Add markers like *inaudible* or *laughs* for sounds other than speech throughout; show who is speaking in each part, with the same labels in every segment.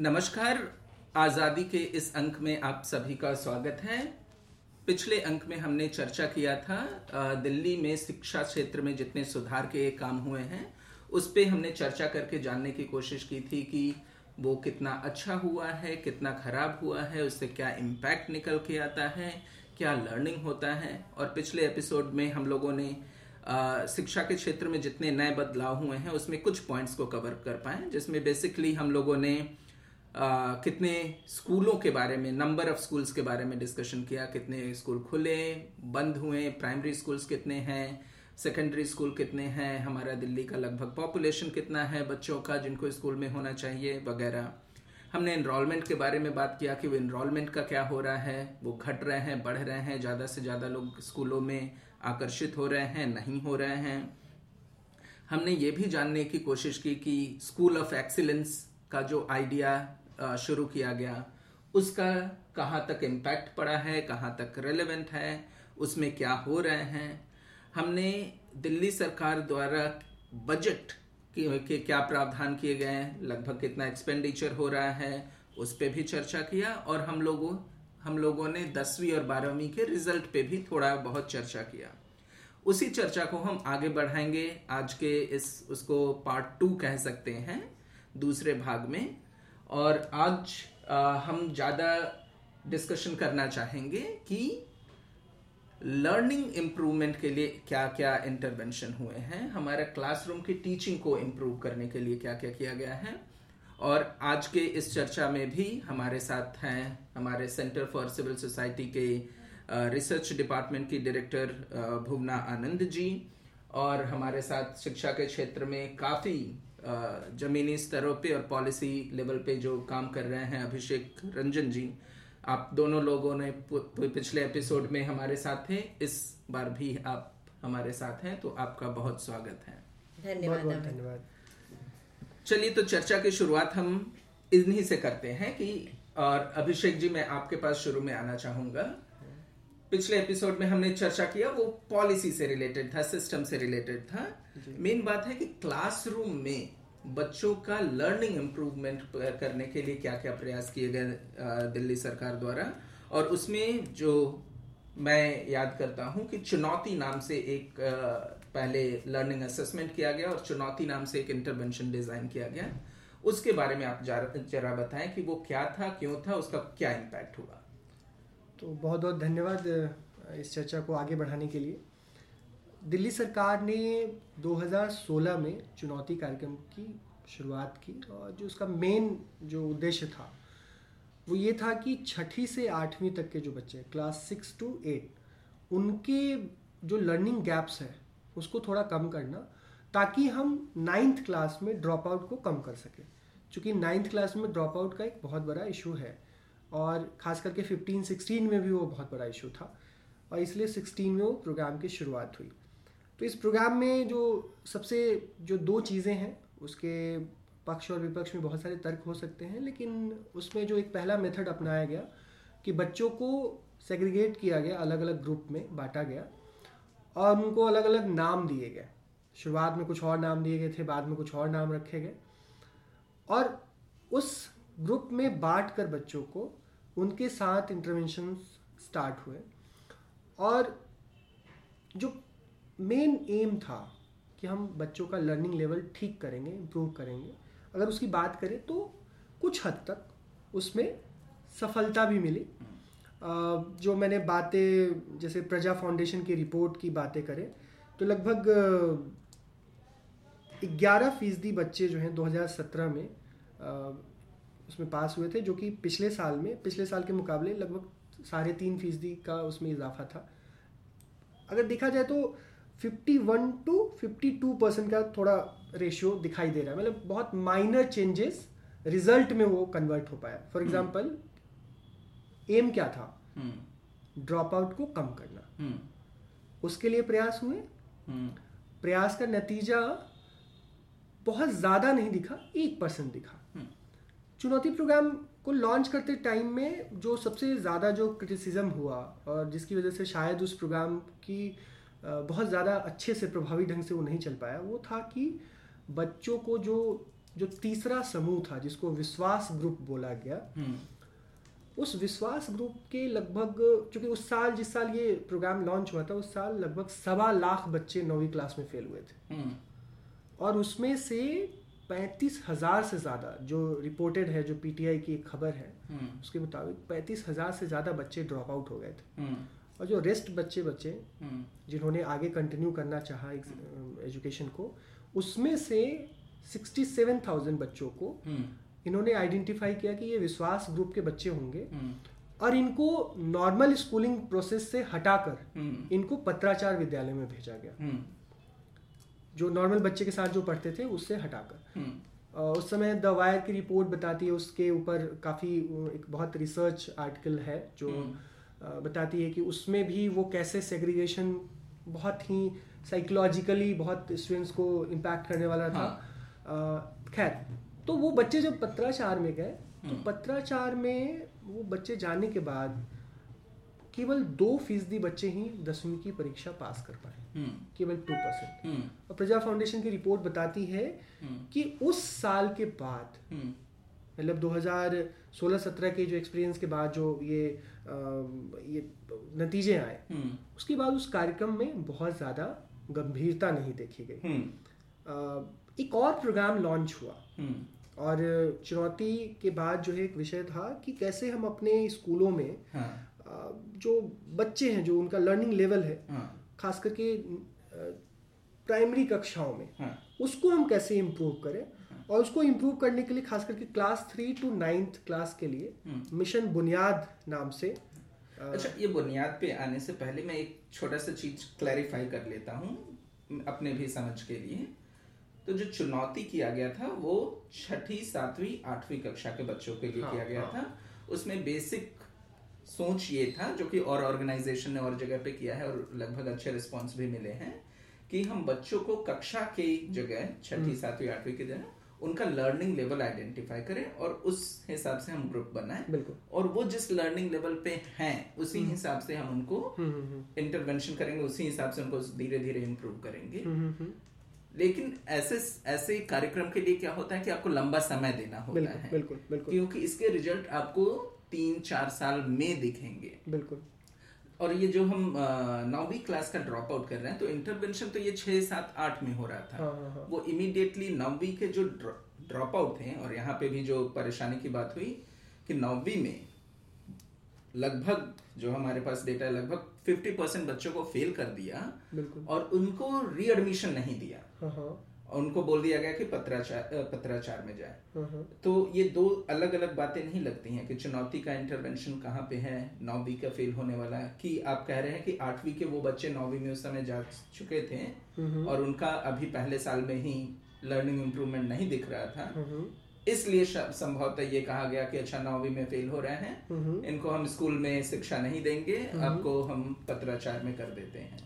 Speaker 1: नमस्कार, आज़ादी के इस अंक में आप सभी का स्वागत है। पिछले अंक में हमने चर्चा किया था दिल्ली में शिक्षा क्षेत्र में जितने सुधार के काम हुए हैं, उस पर हमने चर्चा करके जानने की कोशिश की थी कि वो कितना अच्छा हुआ है, कितना खराब हुआ है, उससे क्या इम्पैक्ट निकल के आता है, क्या लर्निंग होता है। और पिछले एपिसोड में हम लोगों ने शिक्षा के क्षेत्र में जितने नए बदलाव हुए हैं, उसमें कुछ पॉइंट्स को कवर कर पाए, जिसमें बेसिकली हम लोगों ने कितने स्कूलों के बारे में नंबर ऑफ़ स्कूल्स के बारे में डिस्कशन किया, कितने स्कूल खुले, बंद हुए प्राइमरी स्कूल्स कितने हैं सेकेंडरी स्कूल कितने हैं, हमारा दिल्ली का लगभग पॉपुलेशन कितना है, बच्चों का जिनको स्कूल में होना चाहिए, वगैरह। हमने इनरोलमेंट के बारे में बात किया कि वो इनरोलमेंट का क्या हो रहा है, वो घट रहे हैं, बढ़ रहे हैं, ज़्यादा से ज़्यादा लोग स्कूलों में आकर्षित हो रहे हैं, नहीं हो रहे हैं। हमने ये भी जानने की कोशिश की कि स्कूल ऑफ़ एक्सीलेंस का जो आइडिया शुरू किया गया। उसका कहाँ तक इम्पैक्ट पड़ा है कहाँ तक रेलेवेंट है उसमें क्या हो रहे हैं? हमने दिल्ली सरकार द्वारा बजट के, के क्या प्रावधान किए गए हैं? लगभग कितना एक्सपेंडिचर हो रहा है? उस पर भी चर्चा किया और हम लोगों हम लोगों ने दसवीं और बारहवीं के रिज़ल्ट पे भी थोड़ा बहुत चर्चा किया। उसी चर्चा को हम आगे बढ़ाएँगे। आज के इस उसको पार्ट टू कह सकते हैं। दूसरे भाग में और आज आ, हम ज़्यादा डिस्कशन करना चाहेंगे कि लर्निंग इम्प्रूवमेंट के लिए क्या क्या इंटरवेंशन हुए हैं हमारा क्लासरूम की टीचिंग को इम्प्रूव करने के लिए क्या क्या किया गया है और आज के इस चर्चा में भी हमारे साथ हैं हमारे सेंटर फॉर सिविल सोसाइटी के रिसर्च डिपार्टमेंट की डायरेक्टर भुवना आनंद जी और हमारे साथ शिक्षा के क्षेत्र में काफ़ी जमीनी स्तरों पे और पॉलिसी लेवल पे जो काम कर रहे हैं अभिषेक रंजन जी आप दोनों लोगों ने पिछले एपिसोड में हमारे साथ थे इस बार भी आप हमारे साथ हैं तो आपका बहुत स्वागत है।
Speaker 2: धन्यवाद
Speaker 3: धन्यवाद।
Speaker 1: चलिए तो चर्चा की शुरुआत हम इन्हीं से करते हैं कि और अभिषेक जी मैं आपके पास शुरू में आना चाहूँगा। पिछले एपिसोड में हमने चर्चा किया वो पॉलिसी से रिलेटेड था सिस्टम से रिलेटेड था। मेन बात है कि क्लासरूम में बच्चों का लर्निंग इम्प्रूवमेंट करने के लिए क्या क्या प्रयास किए गए दिल्ली सरकार द्वारा? और उसमें जो मैं याद करता हूँ कि चुनौती नाम से एक पहले लर्निंग असेसमेंट किया गया और चुनौती नाम से एक इंटरवेंशन डिज़ाइन किया गया। उसके बारे में आप जरा बताएँ कि वो क्या था, क्यों था, उसका क्या इम्पैक्ट हुआ।
Speaker 3: तो बहुत बहुत धन्यवाद इस चर्चा को आगे बढ़ाने के लिए। दिल्ली सरकार ने 2016 में चुनौती कार्यक्रम की शुरुआत की और जो उसका मेन जो उद्देश्य था, वो ये था कि छठी से आठवीं तक के जो बच्चे हैं क्लास सिक्स टू एट उनके जो लर्निंग गैप्स है, उसको थोड़ा कम करना ताकि हम नाइन्थ क्लास में ड्रॉप आउट को कम कर सकें। क्योंकि नाइन्थ क्लास में ड्रॉप आउट का एक बहुत बड़ा इशू है और ख़ास करके 15 16 में भी वो बहुत बड़ा इशू था और इसलिए 16 में वो प्रोग्राम की शुरुआत हुई। तो इस प्रोग्राम में जो सबसे, जो दो चीज़ें हैं, उसके पक्ष और विपक्ष में बहुत सारे तर्क हो सकते हैं, लेकिन उसमें जो एक पहला मेथड अपनाया गया कि बच्चों को सेग्रीगेट किया गया अलग अलग ग्रुप में बांटा गया और उनको अलग अलग नाम दिए गए। शुरुआत में कुछ और नाम दिए गए थे, बाद में कुछ और नाम रखे गए। और उस ग्रुप में बांट कर बच्चों को उनके साथ इंटरवेंशन स्टार्ट हुए। और जो मेन एम था कि हम बच्चों का लर्निंग लेवल ठीक करेंगे इम्प्रूव करेंगे। अगर उसकी बात करें तो कुछ हद तक उसमें सफलता भी मिली। जो मैंने बातें, जैसे प्रजा फाउंडेशन की रिपोर्ट की बातें करें तो लगभग ग्यारह फ़ीसदी बच्चे जो हैं 2017 में उसमें पास हुए थे, जो कि पिछले साल में, पिछले साल के मुकाबले लगभग साढ़े तीन फ़ीसदी का उसमें इजाफा था। अगर देखा जाए तो 51 टू 52 परसेंट का थोड़ा रेशियो दिखाई दे रहा है। मतलब बहुत माइनर चेंजेस रिज़ल्ट में वो कन्वर्ट हो पाया। फॉर एग्ज़ाम्पल एम क्या था?
Speaker 1: हम्म।
Speaker 3: ड्रॉप आउट को कम करना।
Speaker 1: हम्म।
Speaker 3: उसके लिए प्रयास हुए?
Speaker 1: हम्म।
Speaker 3: प्रयास का नतीजा बहुत ज़्यादा नहीं दिखा एक परसेंट दिखा।
Speaker 1: हम्म।
Speaker 3: चुनौती प्रोग्राम को लॉन्च करते टाइम में जो सबसे ज़्यादा जो क्रिटिसिज्म हुआ और जिसकी वजह से शायद उस प्रोग्राम की बहुत ज़्यादा अच्छे से प्रभावी ढंग से वो नहीं चल पाया। वो था कि बच्चों को जो जो तीसरा समूह था जिसको विश्वास ग्रुप बोला गया
Speaker 1: हम्म,
Speaker 3: उस विश्वास ग्रुप के लगभग क्योंकि उस साल जिस साल ये प्रोग्राम लॉन्च हुआ था उस साल लगभग सवा लाख बच्चे नौवीं क्लास में फेल हुए थे।
Speaker 1: हम्म,
Speaker 3: और उसमें से पैंतीस हज़ार से ज़्यादा जो रिपोर्टेड है जो पीटीआई की एक खबर है
Speaker 1: हम्म,
Speaker 3: उसके मुताबिक पैंतीस हज़ार से ज़्यादा बच्चे ड्रॉप आउट हो गए थे। और जो रेस्ट बच्चे बच्चे
Speaker 1: हम्म,
Speaker 3: जिन्होंने आगे कंटिन्यू करना चाहा एजुकेशन को उसमें से 67,000 बच्चों को
Speaker 1: हम्म,
Speaker 3: इन्होंने आइडेंटिफाई किया कि ये विश्वास ग्रुप के बच्चे होंगे
Speaker 1: हम्म,
Speaker 3: और इनको नॉर्मल स्कूलिंग प्रोसेस से हटाकर इनको पत्राचार विद्यालय में भेजा गया। जो नॉर्मल बच्चे के साथ जो पढ़ते थे उससे हटाकर। उस समय द वायर की रिपोर्ट बताती है उसके ऊपर काफ़ी एक बहुत रिसर्च आर्टिकल है जो बताती है कि उसमें भी वो कैसे सेग्रीगेशन बहुत ही साइकोलॉजिकली बहुत स्टूडेंट्स को इम्पैक्ट करने वाला था। अ, खैर तो वो बच्चे जब पत्राचार में गए तो
Speaker 1: हम्म।
Speaker 3: पत्राचार में वो बच्चे जाने के बाद केवल दो फ़ीसदी बच्चे ही दसवीं की परीक्षा पास कर पाए।
Speaker 1: हम्म,
Speaker 3: केवल टू परसेंट
Speaker 1: हम्म,
Speaker 3: और प्रजा फाउंडेशन की रिपोर्ट बताती है कि उस साल के बाद मतलब 2016-17 के जो एक्सपीरियंस के बाद जो ये अ, ये नतीजे आए
Speaker 1: हम्म,
Speaker 3: उसके बाद उस कार्यक्रम में बहुत ज़्यादा गंभीरता नहीं देखी गई।
Speaker 1: हम्म,
Speaker 3: एक और प्रोग्राम लॉन्च हुआ।
Speaker 1: हम्म,
Speaker 3: और चुनौती के बाद जो है एक विषय था कि कैसे हम अपने स्कूलों में
Speaker 1: हाँ,
Speaker 3: जो बच्चे हैं जो उनका लर्निंग लेवल है
Speaker 1: हाँ,
Speaker 3: खास करके प्राइमरी कक्षाओं में
Speaker 1: हाँ,
Speaker 3: उसको हम कैसे इम्प्रूव करें? और उसको इम्प्रूव करने के लिए खास करके class three to ninth class के लिए
Speaker 1: हम्म।
Speaker 3: मिशन बुनियाद नाम से
Speaker 1: अच्छा ये बुनियाद पे आने से पहले मैं एक छोटा सा चीज़ क्लैरिफाई कर लेता हूँ अपने भी समझ के लिए तो जो चुनौती किया गया था वो छठी सातवीं आठवीं कक्षा के बच्चों के लिए
Speaker 3: हाँ,
Speaker 1: किया गया
Speaker 3: हाँ।
Speaker 1: था उसमें बेसिक सोच ये था जो कि और ऑर्गेनाइजेशन ने और जगह पे किया है और लगभग अच्छे रिस्पॉन्स भी मिले हैं कि हम बच्चों को कक्षा के जगह छठी सातवीं आठवीं की जगह उनका लर्निंग लेवल आइडेंटिफाई करें और उस हिसाब से हम ग्रुप बनाएँ।
Speaker 3: बिल्कुल।
Speaker 1: और वो जिस लर्निंग लेवल पे हैं उसी हिसाब से हम उनको
Speaker 3: हम्म, हम्म, हम्म,
Speaker 1: इंटरवेंशन करेंगे उसी हिसाब से उनको धीरे धीरे इम्प्रूव करेंगे।
Speaker 3: हम्म, हम्म, हम्म,
Speaker 1: लेकिन ऐसे ऐसे कार्यक्रम के लिए क्या होता है कि आपको लंबा समय देना होता
Speaker 3: बिल्कुल
Speaker 1: है।
Speaker 3: बिल्कुल बिल्कुल।
Speaker 1: क्योंकि इसके रिज़ल्ट आपको तीन चार साल में दिखेंगे।
Speaker 3: बिल्कुल।
Speaker 1: और ये जो हम नौवीं क्लास का ड्रॉप आउट कर रहे हैं तो इंटरवेंशन तो ये छह सात आठ में हो रहा था।
Speaker 3: हाँ, हाँ, हाँ।
Speaker 1: वो इमीडिएटली नौवीं के जो ड्रॉप आउट थे और यहाँ पे भी जो परेशानी की बात हुई कि नौवीं में लगभग जो हमारे पास डेटा है लगभग 50 परसेंट बच्चों को फेल कर दिया और उनको रीएडमिशन नहीं दिया।
Speaker 3: हाँ हाँ।
Speaker 1: उनको बोल दिया गया कि पत्राचार पत्राचार में जाए। तो ये दो अलग अलग बातें नहीं लगती हैं कि चुनौती का इंटरवेंशन कहाँ पे है नौवीं का फेल होने वाला है कि आप कह रहे हैं कि आठवीं के वो बच्चे नौवीं में उस समय जा चुके थे और उनका अभी पहले साल में ही लर्निंग इम्प्रूवमेंट नहीं दिख रहा था। इसलिए संभवतः ये कहा गया कि अच्छा नौवीं में फेल हो रहे हैं इनको हम स्कूल में शिक्षा नहीं देंगे आपको हम पत्राचार में कर देते हैं।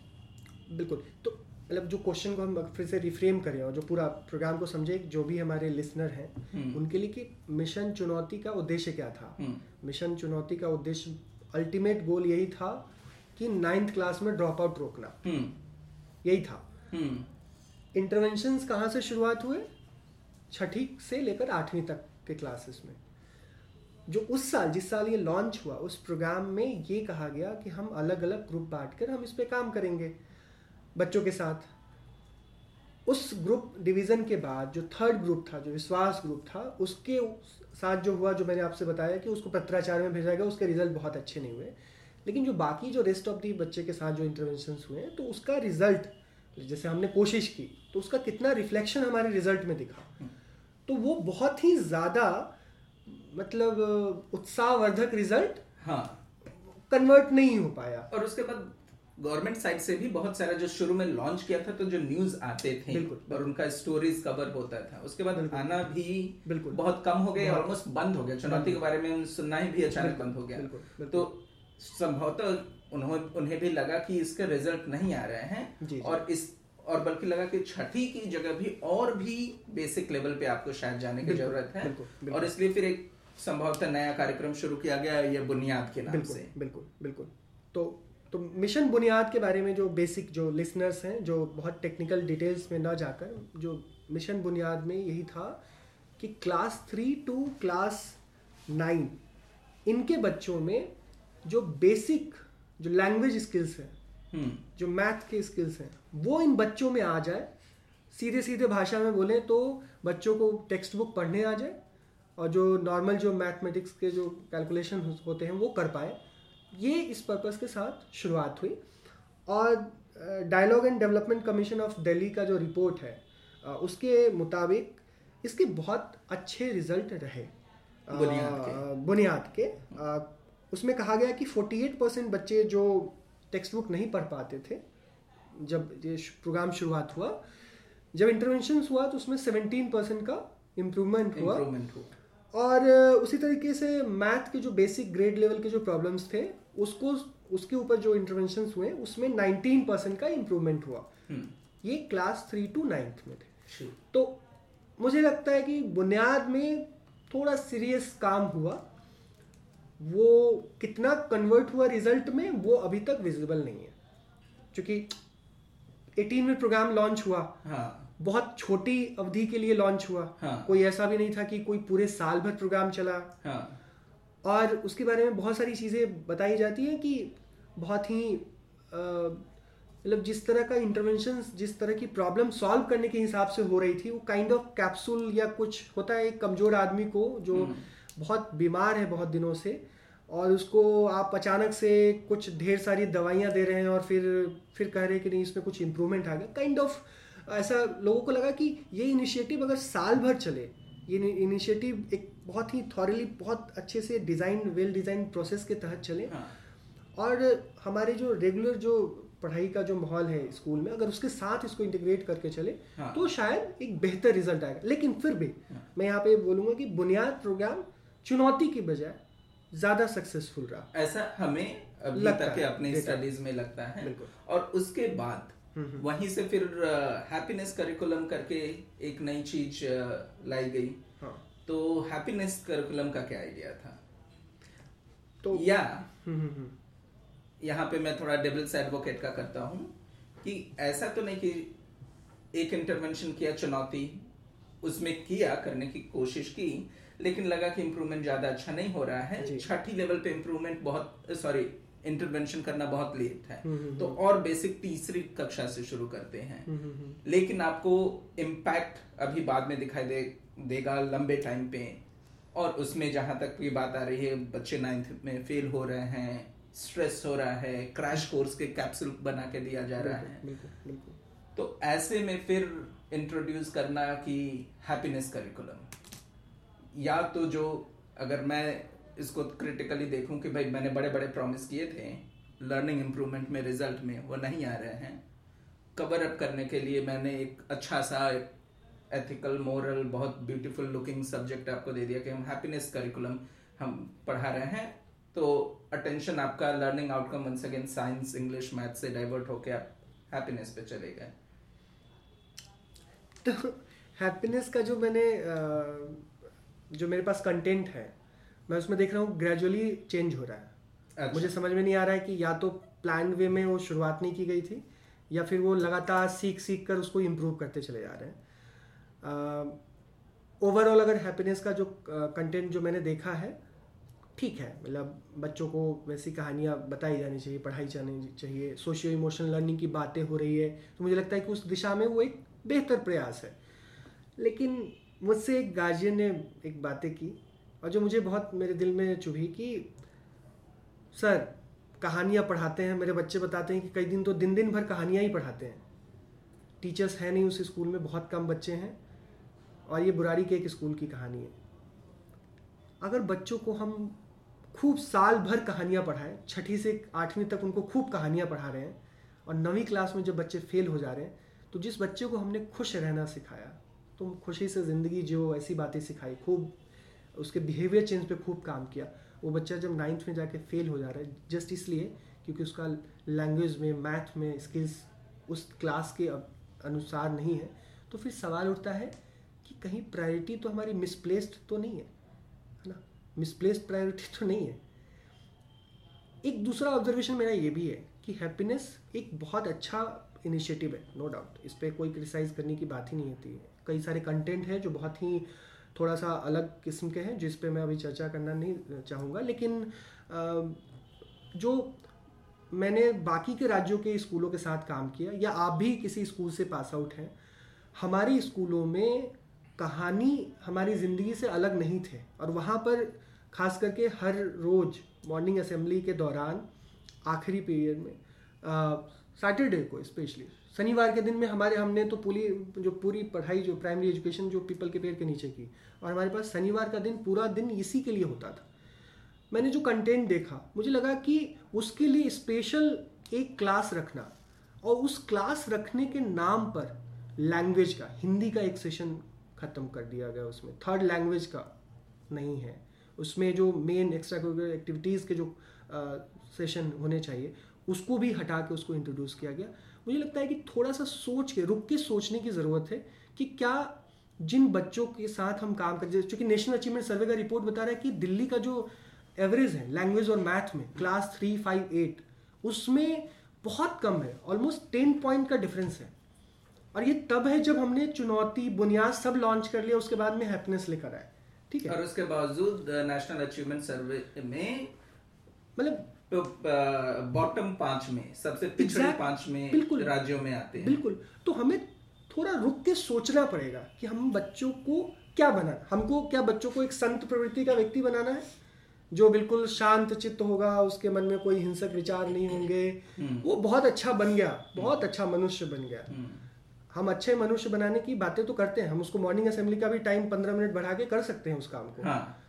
Speaker 3: बिल्कुल। तो मतलब जो क्वेश्चन को हम फिर से रिफ्रेम करें और जो पूरा प्रोग्राम को समझे जो भी हमारे लिसनर हैं
Speaker 1: हम्म।
Speaker 3: उनके लिए कि मिशन चुनौती का उद्देश्य क्या था?
Speaker 1: हम्म,
Speaker 3: मिशन चुनौती का उद्देश्य अल्टीमेट गोल यही था कि नाइन्थ क्लास में ड्रॉप आउट रोकना।
Speaker 1: हम्म,
Speaker 3: यही था। इंटरवेंशन कहाँ से शुरुआत हुए? छठी से लेकर आठवीं तक के क्लासेस में। जो उस साल जिस साल ये लॉन्च हुआ उस प्रोग्राम में ये कहा गया कि हम अलग अलग ग्रुप बांट कर हम इस पर काम करेंगे। बच्चों के साथ। उस ग्रुप डिवीज़न के बाद जो थर्ड ग्रुप था जो विश्वास ग्रुप था उसके साथ जो हुआ जो मैंने आपसे बताया कि उसको पत्राचार में भेजा गया उसके रिज़ल्ट बहुत अच्छे नहीं हुए। लेकिन जो बाकी जो रेस्ट ऑफ़ दी बच्चे के साथ जो इंटरवेंशन हुए हैं, तो उसका रिज़ल्ट जैसे हमने कोशिश की तो उसका कितना रिफ्लेक्शन हमारे रिज़ल्ट में दिखा। तो वो बहुत ही ज़्यादा मतलब उत्साहवर्धक रिज़ल्ट
Speaker 1: हाँ।
Speaker 3: कन्वर्ट नहीं हो पाया।
Speaker 1: और उसके बाद गवर्नमेंट साइड से भी बहुत सारा जो शुरू में लॉन्च किया था तो जो न्यूज़ आते थे। और उनका स्टोरीज कवर होता था उसके बाद आना भी
Speaker 3: बिल्कुल।
Speaker 1: बहुत कम हो गया ऑलमोस्ट बंद हो गया चुनौती के बारे में सुनना ही भी अचानक बंद हो गया। तो संभवतः उन्होंने उन्हें भी लगा कि इसके रिज़ल्ट नहीं आ रहे हैं। और इस और बल्कि लगा कि छठी की जगह भी और भी बेसिक लेवल पे आपको शायद जाने की ज़रूरत है
Speaker 3: बिल्कुल, बिल्कुल।
Speaker 1: और इसलिए फिर एक संभवतः नया कार्यक्रम शुरू किया गया ये बुनियाद के नाम
Speaker 3: बिल्कुल
Speaker 1: से
Speaker 3: बिल्कुल बिल्कुल तो तो मिशन बुनियाद के बारे में जो बेसिक जो लिसनर्स हैं जो बहुत टेक्निकल डिटेल्स में ना जाकर जो मिशन बुनियाद में यही था कि class three to class nine इनके बच्चों में जो बेसिक जो लैंग्वेज स्किल्स हैं
Speaker 1: हम्म।
Speaker 3: जो मैथ के स्किल्स हैं वो इन बच्चों में आ जाए। सीधे सीधे भाषा में बोलें तो बच्चों को टेक्स्ट बुक पढ़ने आ जाए और जो नॉर्मल जो मैथमेटिक्स के जो कैलकुलेशन होते हैं वो कर पाए। ये इस पर्पज़ के साथ शुरुआत हुई। और Dialogue and Development Commission of Delhi का जो रिपोर्ट है उसके मुताबिक इसके बहुत अच्छे रिज़ल्ट रहे।
Speaker 1: बुनियाद के।
Speaker 3: बुनियाद के। अ, उसमें कहा गया कि 48 परसेंट बच्चे जो टेक्स्ट बुक नहीं पढ़ पाते थे जब ये प्रोग्राम शुरुआत हुआ जब इंटरवेंशन हुआ तो उसमें 17 परसेंट का इम्प्रूवमेंट हुआ।
Speaker 1: हुआ।
Speaker 3: और उसी तरीके से मैथ के जो बेसिक ग्रेड लेवल के जो प्रॉब्लम्स थे उसको उसके ऊपर जो इंटरवेंशन हुए उसमें 19 परसेंट का इम्प्रूवमेंट हुआ।
Speaker 1: हम्म।
Speaker 3: ये क्लास थ्री टू नाइन्थ में थे। तो मुझे लगता है कि बुनियाद में थोड़ा सीरियस काम हुआ। वो कितना कन्वर्ट हुआ रिज़ल्ट में वो अभी तक विजिबल नहीं है। क्योंकि 18 में प्रोग्राम लॉन्च हुआ।
Speaker 1: हाँ।
Speaker 3: बहुत छोटी अवधि के लिए लॉन्च हुआ
Speaker 1: हाँ।
Speaker 3: कोई ऐसा भी नहीं था कि कोई पूरे साल भर प्रोग्राम चला
Speaker 1: हाँ
Speaker 3: और उसके बारे में बहुत सारी चीज़ें बताई जाती हैं कि बहुत ही मतलब जिस तरह का इंटरवेंशन जिस तरह की प्रॉब्लम सॉल्व करने के हिसाब से हो रही थी वो काइंड ऑफ़ कैप्सूल या कुछ होता है एक कमज़ोर आदमी को जो
Speaker 1: हम्म।
Speaker 3: बहुत बीमार है बहुत दिनों से और उसको आप अचानक से कुछ ढेर सारी दवाइयाँ दे रहे हैं और फिर फिर कह रहे हैं कि नहीं इसमें कुछ इम्प्रूवमेंट आ गया काइंड ऑफ़ ऐसा लोगों को लगा कि ये इनिशिएटिव अगर साल भर चले ये इनिशिएटिव एक बहुत ही थॉरली बहुत अच्छे से डिज़ाइन वेल डिज़ाइन प्रोसेस के तहत चले।
Speaker 1: हाँ।
Speaker 3: और हमारे जो रेगुलर जो पढ़ाई का जो माहौल है स्कूल में अगर उसके साथ इसको इंटीग्रेट करके चले
Speaker 1: हाँ।
Speaker 3: तो शायद एक बेहतर रिज़ल्ट आएगा। लेकिन फिर भी
Speaker 1: हाँ।
Speaker 3: मैं यहाँ पे बोलूँगा कि बुनियाद प्रोग्राम चुनौती की बजाय ज़्यादा सक्सेसफुल रहा।
Speaker 1: ऐसा हमें अभी
Speaker 3: लगता है,
Speaker 1: अपने स्टडीज़ में लगता है। और उसके बाद वहीं से फिर हैप्पीनेस uh, करिकुलम करके एक नई चीज़ अ, लाई गई।
Speaker 3: हाँ।
Speaker 1: तो हैप्पीनेस करिकुलम का क्या आइडिया था?
Speaker 3: तो
Speaker 1: या
Speaker 3: हम्म, हम्म, हम्म,
Speaker 1: यहाँ पे मैं थोड़ा डेबल्स एडवोकेट का करता हूँ कि ऐसा तो नहीं कि एक इंटरवेंशन किया चुनौती उसमें किया करने की कोशिश की लेकिन लगा कि इम्प्रूवमेंट ज़्यादा अच्छा नहीं हो रहा है। छठी लेवल पे इम्प्रूवमेंट बहुत सॉरी इंटरवेंशन करना बहुत लेट है।
Speaker 3: हम्म, हम्म,
Speaker 1: तो और बेसिक तीसरी कक्षा से शुरू करते हैं।
Speaker 3: हम्म, हम्म, हम्म,
Speaker 1: लेकिन आपको इम्पैक्ट अभी बाद में दिखाई दे देगा लंबे टाइम पे। और उसमें जहाँ तक ये बात आ रही है बच्चे नाइन्थ में फेल हो रहे हैं स्ट्रेस हो रहा है क्रैश कोर्स के कैप्सूल बना के दिया जा रहा है।
Speaker 3: बिल्कुल बिल्कुल।
Speaker 1: तो ऐसे में फिर इंट्रोड्यूस करना कि हैप्पीनेस करिकुलम या तो जो अगर मैं इसको क्रिटिकली देखूँ कि भाई मैंने बड़े बड़े प्रॉमिस किए थे लर्निंग इम्प्रूवमेंट में रिज़ल्ट में वो नहीं आ रहे हैं। कवर अप करने के लिए मैंने एक अच्छा सा एथिकल मोरल बहुत ब्यूटीफुल लुकिंग सब्जेक्ट आपको दे दिया कि हम हैप्पीनेस करिकुलम हम पढ़ा रहे हैं। तो अटेंशन आपका learning outcome once again science English math से डाइवर्ट होके आप हैप्पीनेस पे चले गए।
Speaker 3: तो हैप्पीनेस का जो मैंने जो मेरे पास कंटेंट है मैं उसमें देख रहा हूँ ग्रेजुअली चेंज हो रहा है।
Speaker 1: अच्छा।
Speaker 3: मुझे समझ में नहीं आ रहा है कि या तो प्लान वे में वो शुरुआत नहीं की गई थी या फिर वो लगातार सीख सीख कर उसको इम्प्रूव करते चले जा रहे हैं। ओवरऑल अगर हैप्पीनेस का जो कंटेंट जो मैंने देखा है ठीक है। मतलब बच्चों को वैसी कहानियाँ बताई जानी चाहिए पढ़ाई जानी चाहिए सोशियो इमोशनल लर्निंग की बातें हो रही है तो मुझे लगता है कि उस दिशा में वो एक बेहतर प्रयास है। लेकिन मुझसे एक गार्जियन ने एक बातें की और जो मुझे बहुत मेरे दिल में चुभी कि, सर, कहानियाँ पढ़ाते हैं, मेरे बच्चे बताते हैं कि कई दिन तो दिन दिन भर कहानियाँ ही पढ़ाते हैं। टीचर्स हैं नहीं उस स्कूल में, बहुत कम बच्चे हैं, और ये बुरारी के एक स्कूल की कहानी है। अगर बच्चों को हम खूब साल भर कहानियाँ पढ़ाएँ, छठी से आठवीं तक उनको खूब कहानियाँ पढ़ा रहे हैं, और नवीं क्लास में जब बच्चे फेल हो जा रहे हैं तो जिस बच्चे को हमने खुश रहना सिखाया, तुम खुशी से ज़िंदगी जो ऐसी बातें सिखाई, खूब उसके बिहेवियर चेंज पे खूब काम किया। वो बच्चा जब नाइन्थ में जाके फेल हो जा रहा है जस्ट इसलिए क्योंकि उसका लैंग्वेज में मैथ में स्किल्स उस क्लास के अनुसार नहीं है तो फिर सवाल उठता है कि कहीं प्रायोरिटी तो हमारी मिसप्लेस्ड तो नहीं है है ना? मिसप्लेस्ड प्रायोरिटी तो नहीं है। एक दूसरा ऑब्जर्वेशन मेरा ये भी है कि हैप्पीनेस एक बहुत अच्छा इनिशिएटिव है नो डाउट इस पर कोई क्रिटिसाइज करने की बात ही नहीं होती। है कई सारे कंटेंट हैं जो बहुत ही थोड़ा सा अलग किस्म के हैं, जिस पे मैं अभी चर्चा करना नहीं चाहूँगा। लेकिन जो मैंने बाकी के राज्यों के स्कूलों के साथ काम किया, या आप भी किसी स्कूल से पास आउट हैं, हमारे स्कूलों में कहानी हमारी ज़िंदगी से अलग नहीं थे। और वहाँ पर खास करके हर रोज़ मॉर्निंग असेंबली के दौरान, आखिरी पीरियड में सैटरडे को स्पेशली शनिवार के दिन में हमारे हमने तो पूरी, जो पूरी पढ़ाई, जो प्राइमरी एजुकेशन जो पीपल के पेड़ के नीचे की। और हमारे पास शनिवार का दिन पूरा दिन इसी के लिए होता था। मैंने जो कंटेंट देखा, मुझे लगा कि उसके लिए स्पेशल एक क्लास रखना। और उस क्लास रखने के नाम पर लैंग्वेज का, हिंदी का एक सेशन ख़त्म कर दिया गया उसमें। थर्ड लैंग्वेज का नहीं है। उसमें जो मेन एक्स्ट्रा करिकुलर एक्टिविटीज़ के जो सेशन होने चाहिए, उसको भी हटा के उसको इंट्रोड्यूस किया गया। मुझे लगता है कि थोड़ा सा सोच के रुक के सोचने की ज़रूरत है कि क्या जिन बच्चों के साथ हम काम कर चूँकि नेशनल अचीवमेंट सर्वे का रिपोर्ट बता रहा है कि दिल्ली का जो एवरेज है लैंग्वेज और मैथ में क्लास थ्री फाइव एट उसमें बहुत कम है ऑलमोस्ट टेन पॉइंट का डिफरेंस है। और ये तब है जब हमने चुनौती बुनियाद सब लॉन्च कर लिया उसके बाद में हैप्पीनेस लेकर आए
Speaker 1: ठीक है? और उसके बावजूद नेशनल अचीवमेंट सर्वे में
Speaker 3: मतलब
Speaker 1: तो बॉटम पाँच में सबसे पिछड़े पाँच में बिल्कुल। राज्यों में आते हैं।
Speaker 3: बिल्कुल। तो हमें थोड़ा रुक के सोचना पड़ेगा कि हम बच्चों को क्या बनाना हमको क्या बच्चों को एक संत प्रवृत्ति का व्यक्ति बनाना है? जो बिल्कुल शांत चित्त होगा उसके मन में कोई हिंसक विचार नहीं होंगे। हम्म। वो बहुत अच्छा बन गया बहुत अच्छा मनुष्य बन गया। हम्म। हम अच्छे मनुष्य बनाने की बातें तो करते हैं हम उसको मॉर्निंग असेंबली का भी टाइम पंद्रह मिनट बढ़ा के कर सकते हैं उस काम को। हाँ।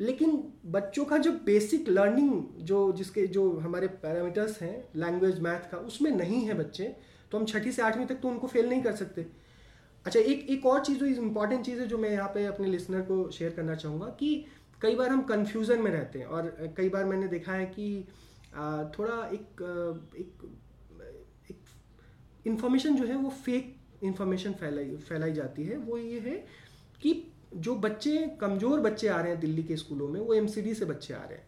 Speaker 3: लेकिन बच्चों का जो बेसिक लर्निंग जो जिसके जो हमारे पैरामीटर्स हैं लैंग्वेज मैथ का, उसमें नहीं है बच्चे तो हम छठी से आठवीं तक तो उनको फेल नहीं कर सकते। अच्छा एक एक और चीज़, जो इंपॉर्टेंट चीज़ है, जो मैं यहाँ पे अपने लिसनर को शेयर करना चाहूँगा कि कई बार हम कन्फ्यूज़न में रहते हैं और कई बार मैंने देखा है कि थोड़ा एक एक एक इन्फॉर्मेशन जो है वो फेक इन्फॉर्मेशन फैलाई फैलाई जाती है। वो ये है कि जो बच्चे, कमज़ोर बच्चे आ रहे हैं दिल्ली के स्कूलों में, वो एमसीडी से बच्चे आ रहे हैं।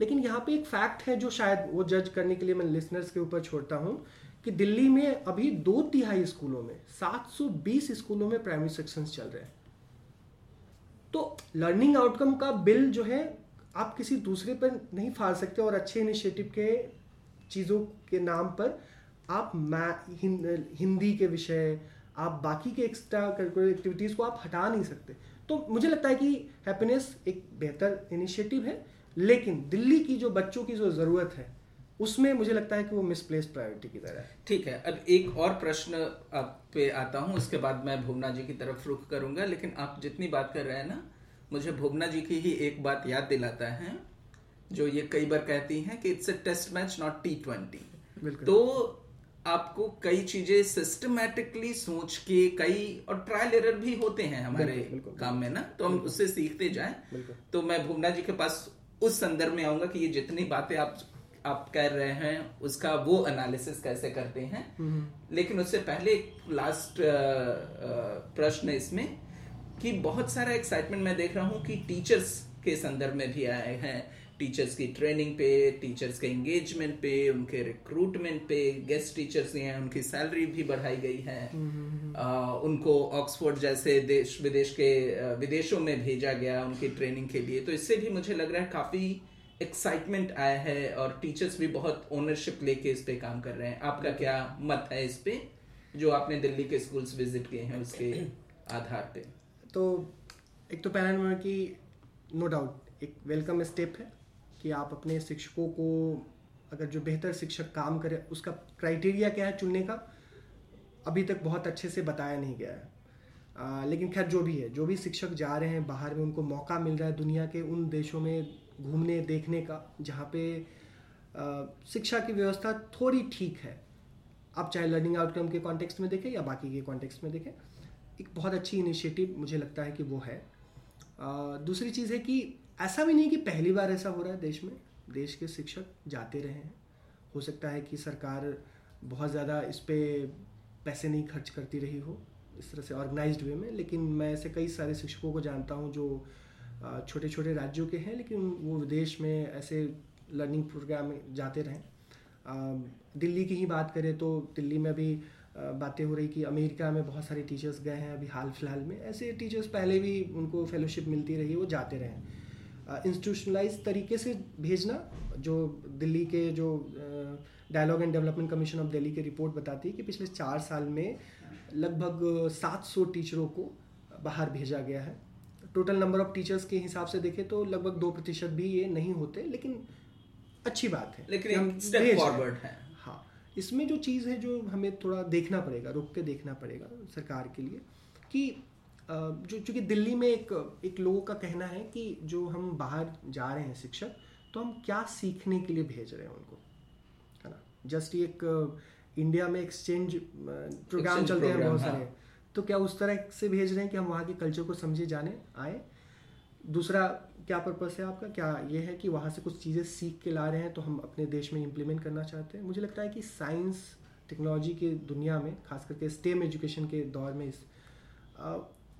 Speaker 3: लेकिन यहाँ पे एक फैक्ट है जो शायद वो जज करने के लिए मैं लिसनर्स के ऊपर छोड़ता हूँ कि दिल्ली में अभी दो तिहाई स्कूलों में 720 स्कूलों में प्राइमरी सेक्शंस चल रहे हैं। तो लर्निंग आउटकम का बिल जो है, आप किसी दूसरे पर नहीं फाड़ सकते और अच्छे इनिशिएटिव के चीज़ों के नाम पर आप हिंदी के विषय आप बाकी के एक्स्ट्रा करिकुलर एक्टिविटीज़ को आप हटा नहीं सकते। तो मुझे लगता है कि हैप्पीनेस एक बेहतर इनिशिएटिव है लेकिन दिल्ली की जो बच्चों की जो ज़रूरत है उसमें मुझे लगता है कि वो मिसप्लेस प्रायोरिटी की तरह है।
Speaker 1: ठीक है अब एक और प्रश्न आप पे आता हूँ उसके बाद मैं भुवना जी की तरफ़ रुख करूँगा लेकिन आप जितनी बात कर रहे हैं ना मुझे भुवना जी की ही एक बात याद दिलाता है जो ये कई बार कहती हैं कि it's a test match not T twenty तो आपको कई चीज़ें सिस्टमेटिकली सोच के कई और ट्रायल एरर भी होते हैं हमारे बिल्कुल, काम में ना तो हम उससे सीखते जाएँ। तो मैं भुवना जी के पास उस संदर्भ में आऊँगा कि ये जितनी बातें आप आप कर रहे हैं उसका वो एनालिसिस कैसे करते हैं। हम्म। लेकिन उससे पहले एक लास्ट प्रश्न इसमें कि बहुत सारा एक्साइटमेंट मैं देख रहा हूँ कि टीचर्स के संदर्भ में भी आए हैं। टीचर्स की ट्रेनिंग पे टीचर्स के एंगेजमेंट पे उनके रिक्रूटमेंट पे गेस्ट टीचर्स हैं उनकी सैलरी भी बढ़ाई गई है। आ, उनको ऑक्सफोर्ड जैसे देश विदेश के विदेशों में भेजा गया उनकी ट्रेनिंग के लिए। तो इससे भी मुझे लग रहा है काफ़ी एक्साइटमेंट आया है और टीचर्स भी बहुत ओनरशिप लेके इस पे काम कर रहे हैं। आपका क्या मत है इस पे जो आपने दिल्ली के स्कूल्स विज़िट किए हैं उसके आधार पे?
Speaker 3: तो एक तो पहला नंबर की नो डाउट एक वेलकम स्टेप है। कि आप अपने शिक्षकों को अगर जो बेहतर शिक्षक काम करे उसका क्राइटेरिया क्या है चुनने का? अभी तक बहुत अच्छे से बताया नहीं गया है। आ, लेकिन खैर जो भी है जो भी शिक्षक जा रहे हैं बाहर में उनको मौका मिल रहा है दुनिया के उन देशों में घूमने देखने का जहाँ पे आ, शिक्षा की व्यवस्था थोड़ी ठीक है। आप चाहे लर्निंग आउटकम के कॉन्टेक्स्ट में देखें या बाकी के कॉन्टेक्स्ट में देखें एक बहुत अच्छी इनिशिएटिव मुझे लगता है कि वो है। आ, दूसरी चीज़ है कि ऐसा भी नहीं कि पहली बार ऐसा हो रहा है देश में। देश के शिक्षक जाते रहे हैं। हो सकता है कि सरकार बहुत ज़्यादा इस पर पैसे नहीं खर्च करती रही हो, इस तरह से ऑर्गेनाइज्ड वे में। लेकिन मैं ऐसे कई सारे शिक्षकों को जानता हूँ जो छोटे छोटे राज्यों के हैं, लेकिन वो विदेश में ऐसे लर्निंग प्रोग्राम में जाते रहें। दिल्ली की ही बात करें तो दिल्ली में भी बातें हो रही कि अमेरिका में बहुत सारे टीचर्स गए हैं अभी हाल फ़िलहाल में। ऐसे टीचर्स पहले भी उनको फेलोशिप मिलती रही, वो जाते रहे। इंस्टीट्यूशनलाइज तरीके से भेजना जो दिल्ली के जो Dialogue and Development Commission of Delhi की रिपोर्ट बताती है कि पिछले चार साल में लगभग 700 टीचरों को बाहर भेजा गया है। टोटल नंबर ऑफ़ टीचर्स के हिसाब से देखें तो लगभग दो प्रतिशत भी ये नहीं होते लेकिन अच्छी बात है।
Speaker 1: लेकिन हम स्टेप फॉरवर्ड है।
Speaker 3: हाँ इसमें जो चीज़ है जो हमें थोड़ा देखना पड़ेगा रुक के देखना पड़ेगा सरकार के लिए कि जो चूँकि दिल्ली में एक एक लोगों का कहना है कि जो हम बाहर जा रहे हैं शिक्षक तो हम क्या सीखने के लिए भेज रहे हैं उनको? है ना? जस्ट एक इंडिया में एक्सचेंज प्रोग्राम चलते हैं बहुत सारे। हाँ। तो क्या उस तरह से भेज रहे हैं कि हम वहाँ के कल्चर को समझे जाने आए? दूसरा क्या पर्पस है आपका? क्या ये है कि वहाँ से कुछ चीज़ें सीख के ला रहे हैं तो हम अपने देश में इम्प्लीमेंट करना चाहते हैं? मुझे लगता है कि साइंस टेक्नोलॉजी के दुनिया में खास करके स्टेम एजुकेशन के दौर में इस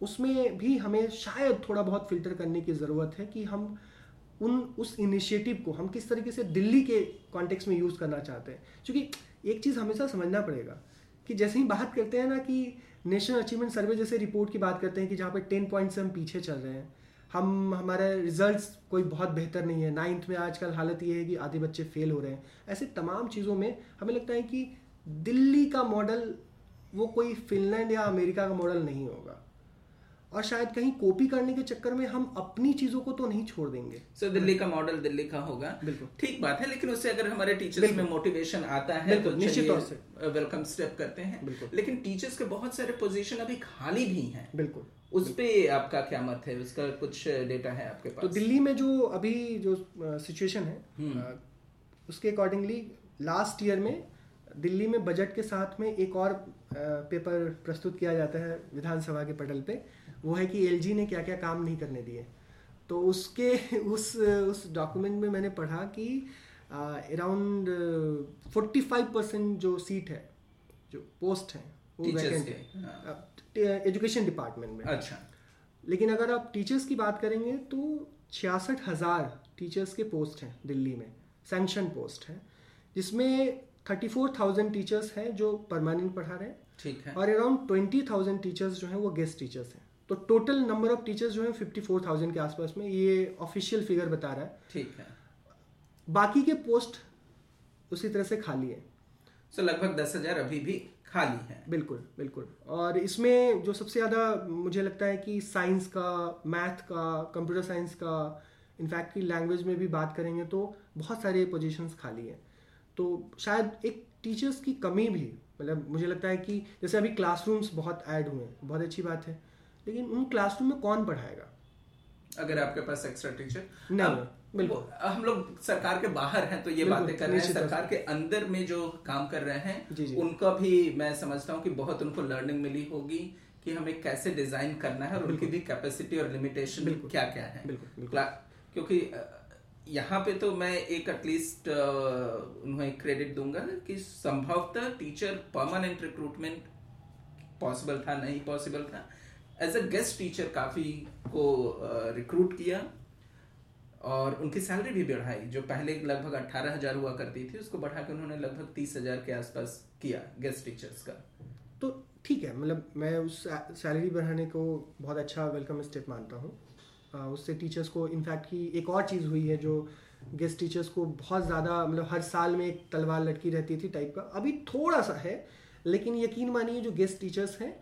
Speaker 3: उसमें भी हमें शायद थोड़ा बहुत फ़िल्टर करने की ज़रूरत है कि हम उन, उस इनिशिएटिव को हम किस तरीके से दिल्ली के कॉन्टेक्स्ट में यूज़ करना चाहते हैं। क्योंकि एक चीज़ हमेशा समझना पड़ेगा कि जैसे ही बात करते हैं ना कि नेशनल अचीवमेंट सर्वे जैसे रिपोर्ट की बात करते हैं कि जहाँ पर टेन पॉइंट से हम पीछे चल रहे हैं। हम, हमारे रिजल्ट्स कोई बहुत बेहतर नहीं है। नाइन्थ में आजकल हालत ये है कि आधे बच्चे फेल हो रहे हैं। ऐसे तमाम चीज़ों में हमें लगता है कि दिल्ली का मॉडल वो कोई फिनलैंड या अमेरिका का मॉडल नहीं होगा। और शायद कहीं कॉपी करने के चक्कर में हम अपनी चीज़ों को तो नहीं छोड़ देंगे।
Speaker 1: सो so, दिल्ली का मॉडल दिल्ली का होगा। बिल्कुल। ठीक बात है लेकिन उससे अगर हमारे टीचर्स में मोटिवेशन आता है तो निश्चित तौर से। वेलकम स्टेप करते हैं। बिल्कुल। लेकिन टीचर्स के बहुत सारे पोजीशन अभी खाली भी हैं।
Speaker 3: बिल्कुल।
Speaker 1: उस पे आपका क्या मत है? उसका कुछ डेटा है आपके
Speaker 3: पास? तो दिल्ली में जो अभी जो सिचुएशन है हम्म। उसके अकॉर्डिंगली लास्ट ईयर में दिल्ली में बजट के साथ में एक और पेपर प्रस्तुत किया जाता है विधानसभा के पटल पे। वो है कि एलजी ने क्या क्या काम नहीं करने दिए। तो उसके उस उस डॉक्यूमेंट में मैंने पढ़ा कि अराउंड फोर्टी फाइव परसेंट जो सीट है जो पोस्ट है वो वैकेंट है। एजुकेशन डिपार्टमेंट में।
Speaker 1: अच्छा।
Speaker 3: लेकिन अगर आप टीचर्स की बात करेंगे तो छियासठ हज़ार टीचर्स के पोस्ट हैं दिल्ली में सैंक्शन पोस्ट है जिसमें थर्टी फोर थाउज़ेंड टीचर्स हैं जो परमानेंट पढ़ा रहे हैं।
Speaker 1: ठीक है।
Speaker 3: और अराउंड ट्वेंटी थाउज़ेंड टीचर्स जो हैं वो गेस्ट टीचर्स हैं। तो टोटल नंबर ऑफ़ टीचर्स जो है फिफ्टी फोर थाउज़ेंड के आसपास में ये ऑफिशियल फिगर बता रहा है।
Speaker 1: ठीक है।
Speaker 3: बाकी के पोस्ट उसी तरह से खाली है।
Speaker 1: सो लगभग दस हज़ार अभी भी खाली है।
Speaker 3: बिल्कुल बिल्कुल। और इसमें जो सबसे ज़्यादा मुझे लगता है कि साइंस का मैथ का कंप्यूटर साइंस का इनफैक्ट की लैंग्वेज में भी बात करेंगे तो बहुत सारे पोजीशंस खाली हैं। तो शायद एक टीचर्स की कमी भी मतलब मुझे लगता है कि जैसे अभी क्लासरूम्स बहुत ऐड हुए हैं बहुत अच्छी बात है। लेकिन उन क्लासरूम में कौन पढ़ाएगा?
Speaker 1: अगर आपके पास एक्स्ट्रा टीचर
Speaker 3: नहीं
Speaker 1: बिल्कुल। हम लोग सरकार के बाहर हैं तो ये बातें कर रहे हैं। सरकार के अंदर में जो काम कर रहे हैं जी जी। उनका भी मैं समझता हूँ कि बहुत उनको लर्निंग मिली होगी कि हमें कैसे डिज़ाइन करना है और उनकी भी कैपेसिटी और लिमिटेशन क्या क्या है। क्योंकि यहाँ पे तो मैं एक एटलीस्ट उन्हें क्रेडिट दूँगा कि संभवतः टीचर परमानेंट रिक्रूटमेंट पॉसिबल था नहीं पॉसिबल था। एज अ गेस्ट टीचर काफ़ी को रिक्रूट किया और उनकी सैलरी भी बढ़ाई, जो पहले लगभग अट्ठारह हज़ार हुआ करती थी, उसको बढ़ा के उन्होंने लगभग तीस हज़ार के आसपास किया गेस्ट टीचर्स का।
Speaker 3: तो ठीक है मतलब मैं उस सैलरी बढ़ाने को बहुत अच्छा वेलकम स्टेप मानता हूँ। उससे टीचर्स को इनफैक्ट की एक और चीज़ हुई है जो गेस्ट टीचर्स को बहुत ज़्यादा मतलब हर साल में एक तलवार लटकी रहती थी टाइप का। अभी थोड़ा सा है, लेकिन यकीन मानिए जो गेस्ट टीचर्स हैं,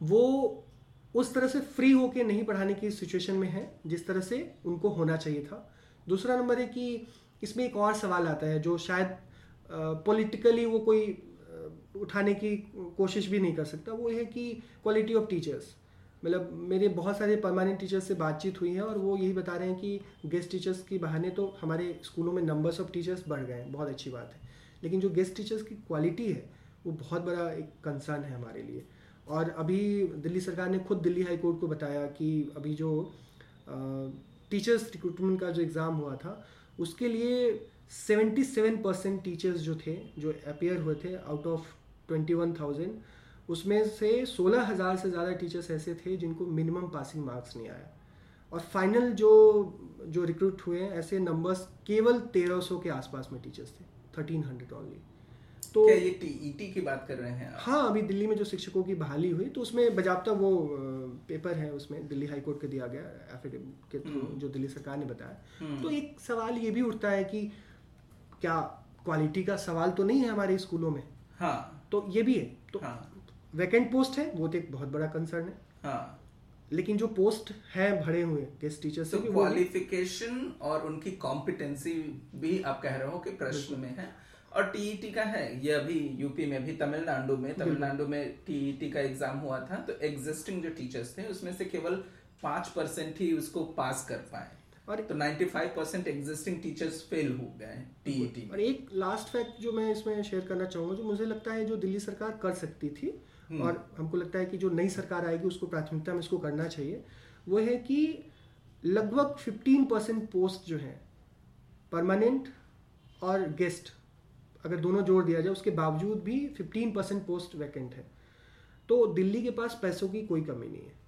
Speaker 3: वो उस तरह से फ्री होके नहीं पढ़ाने की सिचुएशन में है, जिस तरह से उनको होना चाहिए था। दूसरा नंबर है कि इसमें एक और सवाल आता है, जो शायद पॉलिटिकली वो कोई उठाने की कोशिश भी नहीं कर सकता, वो है कि क्वालिटी ऑफ़ टीचर्स मतलब मेरे बहुत सारे परमानेंट टीचर्स से बातचीत हुई है और वो यही बता रहे हैं कि गेस्ट टीचर्स की बहाने तो हमारे स्कूलों में नंबर्स ऑफ़ टीचर्स बढ़ गए हैं, बहुत अच्छी बात है। लेकिन जो गेस्ट टीचर्स की क्वालिटी है, वो बहुत बड़ा एक कंसर्न है हमारे लिए। और अभी दिल्ली सरकार ने खुद दिल्ली हाई कोर्ट को बताया कि अभी जो टीचर्स रिक्रूटमेंट का जो एग्ज़ाम हुआ था उसके लिए 77 परसेंट टीचर्स जो थे जो अपेयर हुए थे आउट ऑफ़ 21,000 उसमें से 16,000 से ज़्यादा टीचर्स ऐसे थे जिनको मिनिमम पासिंग मार्क्स नहीं आया और फाइनल जो जो रिक्रूट हुए ऐसे नंबर्स केवल 1300 के आसपास में टीचर्स थे 1300 ओनली
Speaker 1: तो क्या ये टीईटी e की बात कर रहे हैं?
Speaker 3: हाँ अभी दिल्ली में जो शिक्षकों की बहाली हुई तो उसमें बजाबता वो पेपर है उसमें दिल्ली हाई कोर्ट के दिया गया एफिडेविट के थ्रू हम्म। जो दिल्ली सरकार ने बताया। हम्म। तो एक सवाल ये भी उठता है कि क्या क्वालिटी का सवाल तो नहीं है हमारे स्कूलों में? हाँ। तो ये भी है। तो हाँ। वैकेंट पोस्ट है वो तो एक बहुत बड़ा कंसर्न है। हाँ। लेकिन जो पोस्ट है भरे हुए गेस्ट टीचर
Speaker 1: से तो क्वालिफिकेशन और उनकी कॉम्पिटेंसी भी आप कह रहे हो कि प्रश्न में है। और टीईटी e का है ये अभी यूपी में भी तमिलनाडु में तमिलनाडु में टीईटी e का एग्ज़ाम हुआ था तो एग्जिस्टिंग जो टीचर्स थे उसमें से केवल पाँच परसेंट ही उसको पास कर पाए। और तो 95 परसेंट एग्जिस्टिंग टीचर्स फेल हो गए टीईटी
Speaker 3: और एक लास्ट फैक्ट जो मैं इसमें शेयर करना चाहूँगा जो मुझे लगता है जो दिल्ली सरकार कर सकती थी हम्म। और हमको लगता है कि जो नई सरकार आएगी उसको प्राथमिकता में इसको करना चाहिए वो है कि लगभग 15 परसेंट पोस्ट जो है परमानेंट और गेस्ट अगर दोनों जोड़ दिया जाए, उसके बावजूद भी 15 परसेंट पोस्ट वैकेंट है। तो दिल्ली के पास पैसों की कोई कमी नहीं है।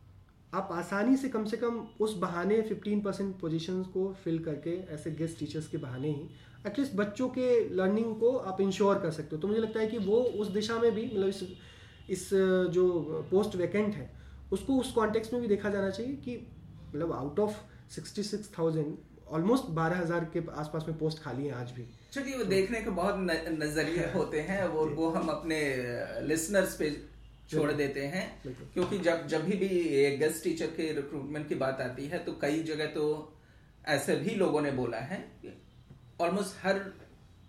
Speaker 3: आप आसानी से कम से कम उस बहाने 15 परसेंट पोजिशन को फिल करके, ऐसे गेस्ट टीचर्स के बहाने ही एटलीस्ट बच्चों के लर्निंग को आप इंश्योर कर सकते हो। तो मुझे लगता है कि वो उस दिशा में भी मतलब इस इस, जो पोस्ट वैकेंट है, उसको उस कॉन्टेक्स्ट में भी देखा जाना चाहिए कि मतलब out of sixty six thousand almost बारह हज़ार के आसपास में पोस्ट खाली हैं आज भी।
Speaker 1: चलिए वो देखने के बहुत नज़रिए *laughs* होते हैं वो वो हम अपने लिसनर्स पे छोड़ देते हैं। क्योंकि जब जब भी गेस्ट टीचर के रिक्रूटमेंट की बात आती है तो कई जगह तो ऐसे भी लोगों ने बोला है ऑलमोस्ट हर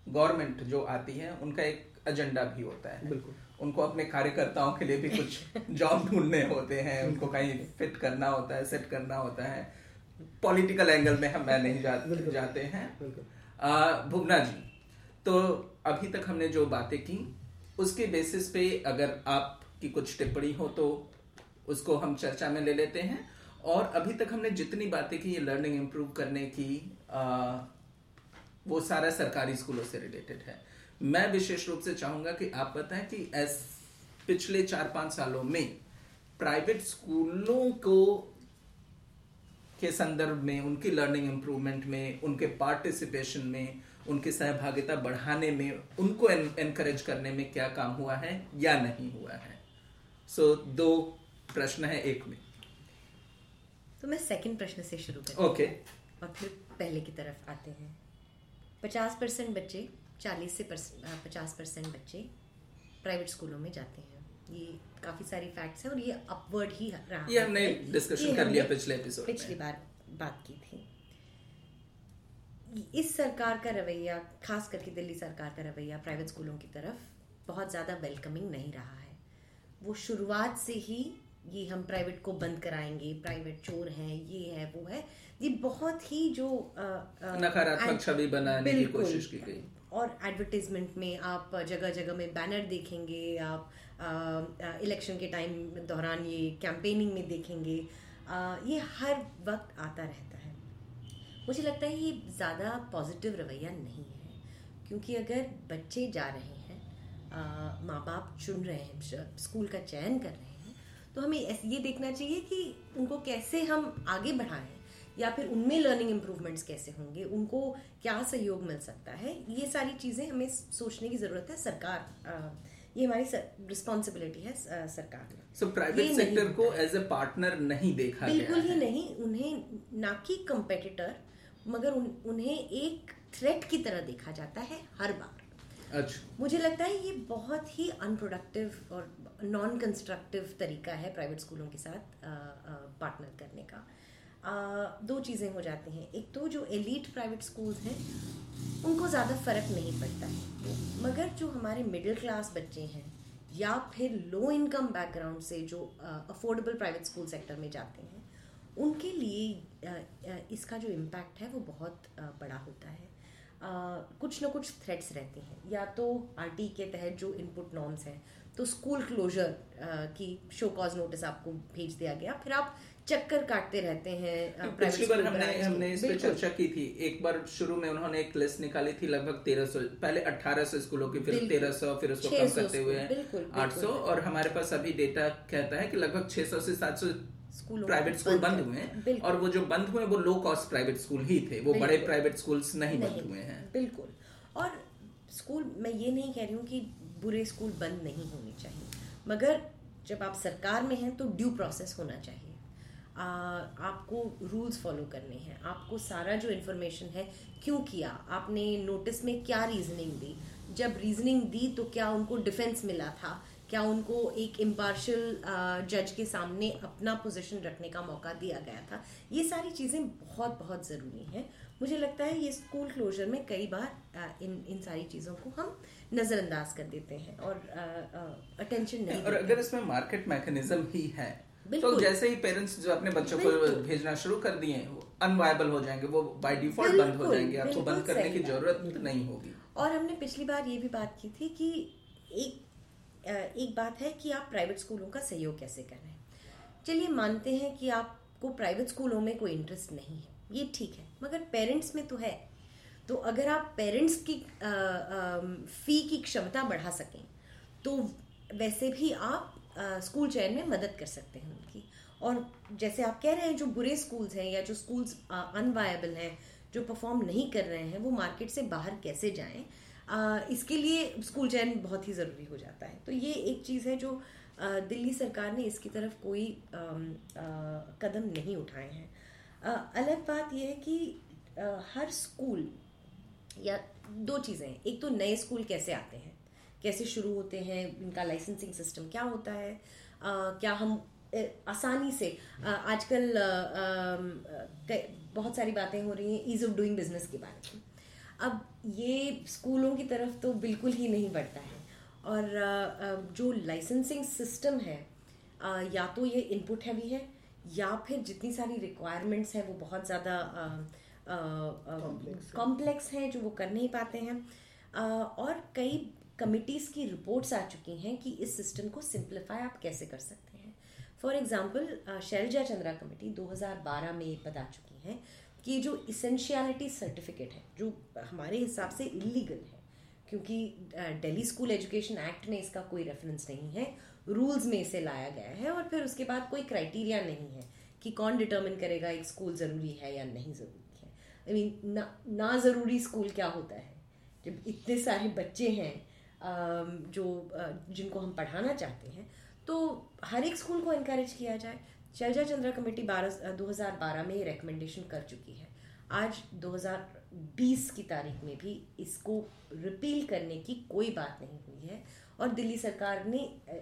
Speaker 1: गवर्नमेंट जो आती है उनका एक एजेंडा भी होता है। उनको अपने कार्यकर्ताओं के लिए भी कुछ *laughs* जॉब ढूँढने होते हैं उनको कहीं फिट करना होता है सेट करना होता है। पॉलिटिकल एंगल में हम नहीं जा, जाते हैं। भुगना जी तो अभी तक हमने जो बातें की उसके बेसिस पे अगर आपकी कुछ टिप्पणी हो तो उसको हम चर्चा में ले लेते हैं। और अभी तक हमने जितनी बातें की ये लर्निंग इम्प्रूव करने की आ, वो सारा सरकारी स्कूलों से रिलेटेड है। मैं विशेष रूप से चाहूँगा कि आप बताएँ कि एस पिछले चार पाँच सालों में प्राइवेट स्कूलों को के संदर्भ में उनकी लर्निंग इम्प्रूवमेंट में उनके पार्टिसिपेशन में उनकी सहभागिता बढ़ाने में उनको एनकरेज करने में क्या काम हुआ है या नहीं हुआ है? सो so, दो प्रश्न है एक में।
Speaker 2: तो मैं सेकंड प्रश्न से शुरू
Speaker 1: करूँ ओके okay.
Speaker 2: और फिर पहले की तरफ़ आते हैं। पचास परसेंट बच्चे चालीस से पचास परसेंट बच्चे प्राइवेट स्कूलों में जाते हैं। ये काफ़ी सारी फैक्ट्स हैं और ये अपवर्ड ही
Speaker 1: रहा ये हमने डिस्कशन कर लिया पिछले एपिसोड
Speaker 2: पिछली बार बात की थी। इस सरकार का रवैया खास करके दिल्ली सरकार का रवैया प्राइवेट स्कूलों की तरफ़ बहुत ज़्यादा वेलकमिंग नहीं रहा है। वो शुरुआत से ही ये हम प्राइवेट को बंद कराएँगे प्राइवेट चोर हैं ये है वो है ये बहुत ही जो
Speaker 1: नकारात्मक छवि बनाने की कोशिश की गई।
Speaker 2: और एडवर्टीजमेंट में आप जगह जगह में बैनर देखेंगे आप इलेक्शन के टाइम दौरान ये कैंपेनिंग में देखेंगे। ये हर वक्त आता रहता है। मुझे लगता है ये ज़्यादा पॉजिटिव रवैया नहीं है, क्योंकि अगर बच्चे जा रहे हैं माँ बाप चुन रहे हैं स्कूल का चयन कर रहे हैं तो हमें ये देखना चाहिए कि उनको कैसे हम आगे बढ़ाएँ, या फिर उनमें लर्निंग इम्प्रूवमेंट्स कैसे होंगे, उनको क्या सहयोग मिल सकता है। ये सारी चीज़ें हमें सोचने की ज़रूरत है, सरकार ये हमारी रिस्पॉन्सिबिलिटी है सरकार
Speaker 1: सो प्राइवेट सेक्टर को एज ए पार्टनर नहीं देखा
Speaker 2: बिल्कुल ही नहीं उन्हें ना कि कंपेटिटर मगर उन, उन्हें एक थ्रेट की तरह देखा जाता है हर बार।
Speaker 1: अच्छा।
Speaker 2: मुझे लगता है ये बहुत ही अनप्रोडक्टिव और नॉन कंस्ट्रक्टिव तरीका है प्राइवेट स्कूलों के साथ पार्टनर करने का। दो चीज़ें हो जाती हैं। एक तो जो एलिट प्राइवेट स्कूल्स हैं, उनको ज़्यादा फ़र्क नहीं पड़ता है। मगर जो हमारे मिडिल क्लास बच्चे हैं, या फिर लो इनकम बैकग्राउंड से जो अफोर्डेबल प्राइवेट स्कूल सेक्टर में जाते हैं, उनके लिए इसका जो इम्पैक्ट है वो बहुत बड़ा होता है। कुछ ना कुछ थ्रेट्स रहते हैं। या तो आरटी के तहत जो इनपुट नॉर्म्स हैं तो स्कूल क्लोजर की शो कॉज नोटिस आपको भेज दिया गया। फिर आप चक्कर काटते रहते हैं
Speaker 1: पिछली बार हमने हमने इस पर चर्चा की थी। एक बार शुरू में उन्होंने एक लिस्ट निकाली थी लगभग तेरह सौ पहले 1800 स्कूलों की फिर तेरह सौ फिर उसको कम करते हुए 800 और हमारे पास अभी डेटा कहता है कि लगभग 600 से 700 स्कूल प्राइवेट स्कूल बंद हुए हैं। और वो जो बंद हुए वो लो कॉस्ट प्राइवेट स्कूल ही थे। वो बड़े प्राइवेट स्कूल्स नहीं बंद हुए हैं।
Speaker 2: बिल्कुल। और स्कूल मैं ये नहीं कह रही हूँ कि बुरे स्कूल बंद नहीं होने चाहिए। मगर जब आप सरकार में हैं तो ड्यू प्रोसेस होना चाहिए। आ, आपको रूल्स फॉलो करने हैं। आपको सारा जो इन्फॉर्मेशन है क्यों किया? आपने नोटिस में क्या रीजनिंग दी? जब रीजनिंग दी तो क्या उनको डिफेंस मिला था? क्या उनको एक इम्पार्शल जज के सामने अपना पोजीशन रखने का मौका दिया गया था? ये सारी चीज़ें बहुत बहुत ज़रूरी हैं। मुझे लगता है ये स्कूल क्लोजर में कई बार इन इन सारी चीज़ों को हम नज़रअंदाज कर देते हैं और अटेंशन नहीं
Speaker 1: और अगर इसमें मार्केट मैकेनिज्म ही है तो जैसे ही पेरेंट्स जो अपने बच्चों को भेजना शुरू कर दिए अनवायबल हो जाएँगे वो बाय डिफ़ॉल्ट बंद हो जाएँगे आपको बंद करने की ज़रूरत नहीं होगी।
Speaker 2: और हमने पिछली बार ये भी बात की थी कि एक एक बात है कि आप प्राइवेट स्कूलों का सहयोग कैसे कर रहे हैं? चलिए मानते हैं कि आपको प्राइवेट स्कूलों में कोई इंटरेस्ट नहीं है। ये ठीक है मगर पेरेंट्स में तो है। तो अगर आप पेरेंट्स की आ, आ, फ़ी की क्षमता बढ़ा सकें तो वैसे भी आप आ, स्कूल चयन में मदद कर सकते हैं उनकी। और जैसे आप कह रहे हैं जो बुरे स्कूल्स हैं या जो स्कूल्स अनवायबल हैं जो परफॉर्म नहीं कर रहे हैं वो मार्केट से बाहर कैसे जाएँ? इसके लिए स्कूल चयन बहुत ही ज़रूरी हो जाता है। तो ये एक चीज़ है जो दिल्ली सरकार ने इसकी तरफ़ कोई कदम नहीं उठाए हैं। अलग बात यह है कि हर स्कूल या दो चीज़ें हैं। एक तो नए स्कूल कैसे आते हैं? कैसे शुरू होते हैं? इनका लाइसेंसिंग सिस्टम क्या होता है? आ, क्या हम आसानी से आजकल बहुत सारी बातें हो रही हैं ईज ऑफ़ डूइंग बिज़नेस के बारे में। अब ये स्कूलों की तरफ़ तो बिल्कुल ही नहीं बढ़ता है। और जो लाइसेंसिंग सिस्टम है या तो ये इनपुट हैवी है या फिर जितनी सारी रिक्वायरमेंट्स हैं वो बहुत ज़्यादा कॉम्प्लेक्स हैं। जो वो कर नहीं पाते हैं। और कई कमिटीज़ की रिपोर्ट्स आ चुकी हैं कि इस सिस्टम को सिंप्लीफाई आप कैसे कर सकते हैं। For example Shailaja Chandra committee 2012 में ये बता चुकी हैं कि जो इसेंशियलिटी सर्टिफिकेट है जो हमारे हिसाब से इलीगल है क्योंकि दिल्ली स्कूल एजुकेशन एक्ट में इसका कोई रेफरेंस नहीं है रूल्स में इसे लाया गया है और फिर उसके बाद कोई क्राइटेरिया नहीं है कि कौन डिटर्मिन करेगा एक स्कूल ज़रूरी है या नहीं ज़रूरी है। आई I मीन mean, ना ना ज़रूरी स्कूल क्या होता है? जब इतने सारे बच्चे हैं जो जिनको हम पढ़ाना चाहते हैं तो हर एक स्कूल को इनक्रेज किया जाए। शैलजा चंद्रा कमेटी बारह दो हज़ार बारह में ये रिकमेंडेशन कर चुकी है। आज 2020 की तारीख में भी इसको रिपील करने की कोई बात नहीं हुई है और दिल्ली सरकार ने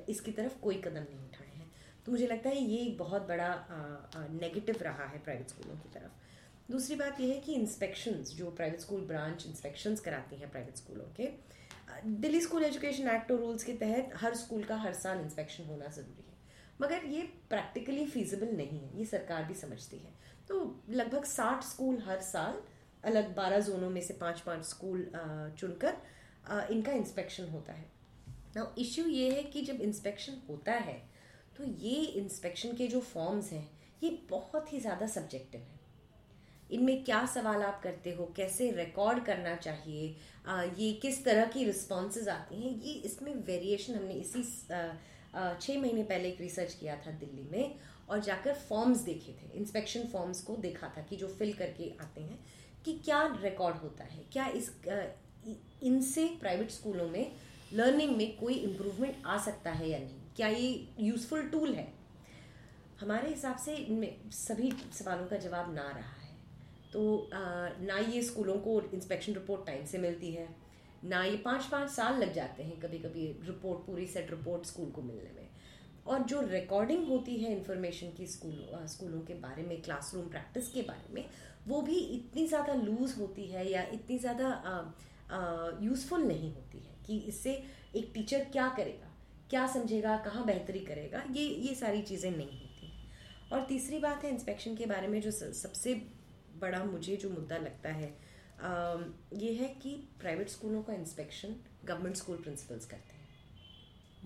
Speaker 2: इसकी तरफ़ कोई कदम नहीं उठाए हैं। तो मुझे लगता है ये एक बहुत बड़ा नेगेटिव रहा है प्राइवेट स्कूलों की तरफ़। दूसरी बात यह है कि इंस्पेक्शंस जो प्राइवेट स्कूल ब्रांच इंस्पेक्शंस कराती हैं प्राइवेट स्कूलों के दिल्ली स्कूल एजुकेशन एक्ट और रूल्स के तहत हर स्कूल का हर साल इंस्पेक्शन होना ज़रूरी है। मगर ये प्रैक्टिकली फीजिबल नहीं है, ये सरकार भी समझती है। तो लगभग साठ स्कूल हर साल, अलग बारह जोनों में से पाँच पाँच स्कूल चुनकर इनका इंस्पेक्शन होता है। ना इश्यू ये है कि जब इंस्पेक्शन होता है तो ये इंस्पेक्शन के जो फॉर्म्स हैं, ये बहुत ही ज़्यादा सब्जेक्टिव हैं। इनमें क्या सवाल आप करते हो, कैसे रिकॉर्ड करना चाहिए ये किस तरह की रिस्पॉन्सेज आती हैं, ये इसमें वेरिएशन हमने इसी छः महीने पहले एक रिसर्च किया था दिल्ली में और जाकर फॉर्म्स देखे थे इंस्पेक्शन फॉर्म्स को देखा था कि जो फिल करके आते हैं, कि क्या रिकॉर्ड होता है, क्या इस इनसे प्राइवेट स्कूलों में लर्निंग में कोई इम्प्रूवमेंट आ सकता है या नहीं, क्या ये यूज़फुल टूल है? हमारे हिसाब से इनमें सभी सवालों का जवाब ना रहा है। तो ना ये स्कूलों को इंस्पेक्शन रिपोर्ट टाइम से मिलती है ना ये पाँच पाँच साल लग जाते हैं कभी कभी रिपोर्ट पूरी सेट रिपोर्ट स्कूल को मिलने में। और जो रिकॉर्डिंग होती है इन्फॉर्मेशन की स्कूलों स्कूलों के बारे में क्लासरूम प्रैक्टिस के बारे में, वो भी इतनी ज़्यादा लूज होती है या इतनी ज़्यादा यूज़फुल नहीं होती है कि इससे एक टीचर क्या करेगा, क्या समझेगा, कहाँ बेहतरी करेगा, ये ये सारी चीज़ें नहीं होती और तीसरी बात है इंस्पेक्शन के बारे में जो सबसे बड़ा मुझे जो मुद्दा लगता है ये है कि प्राइवेट स्कूलों का इंस्पेक्शन गवर्नमेंट स्कूल प्रिंसिपल्स करते हैं।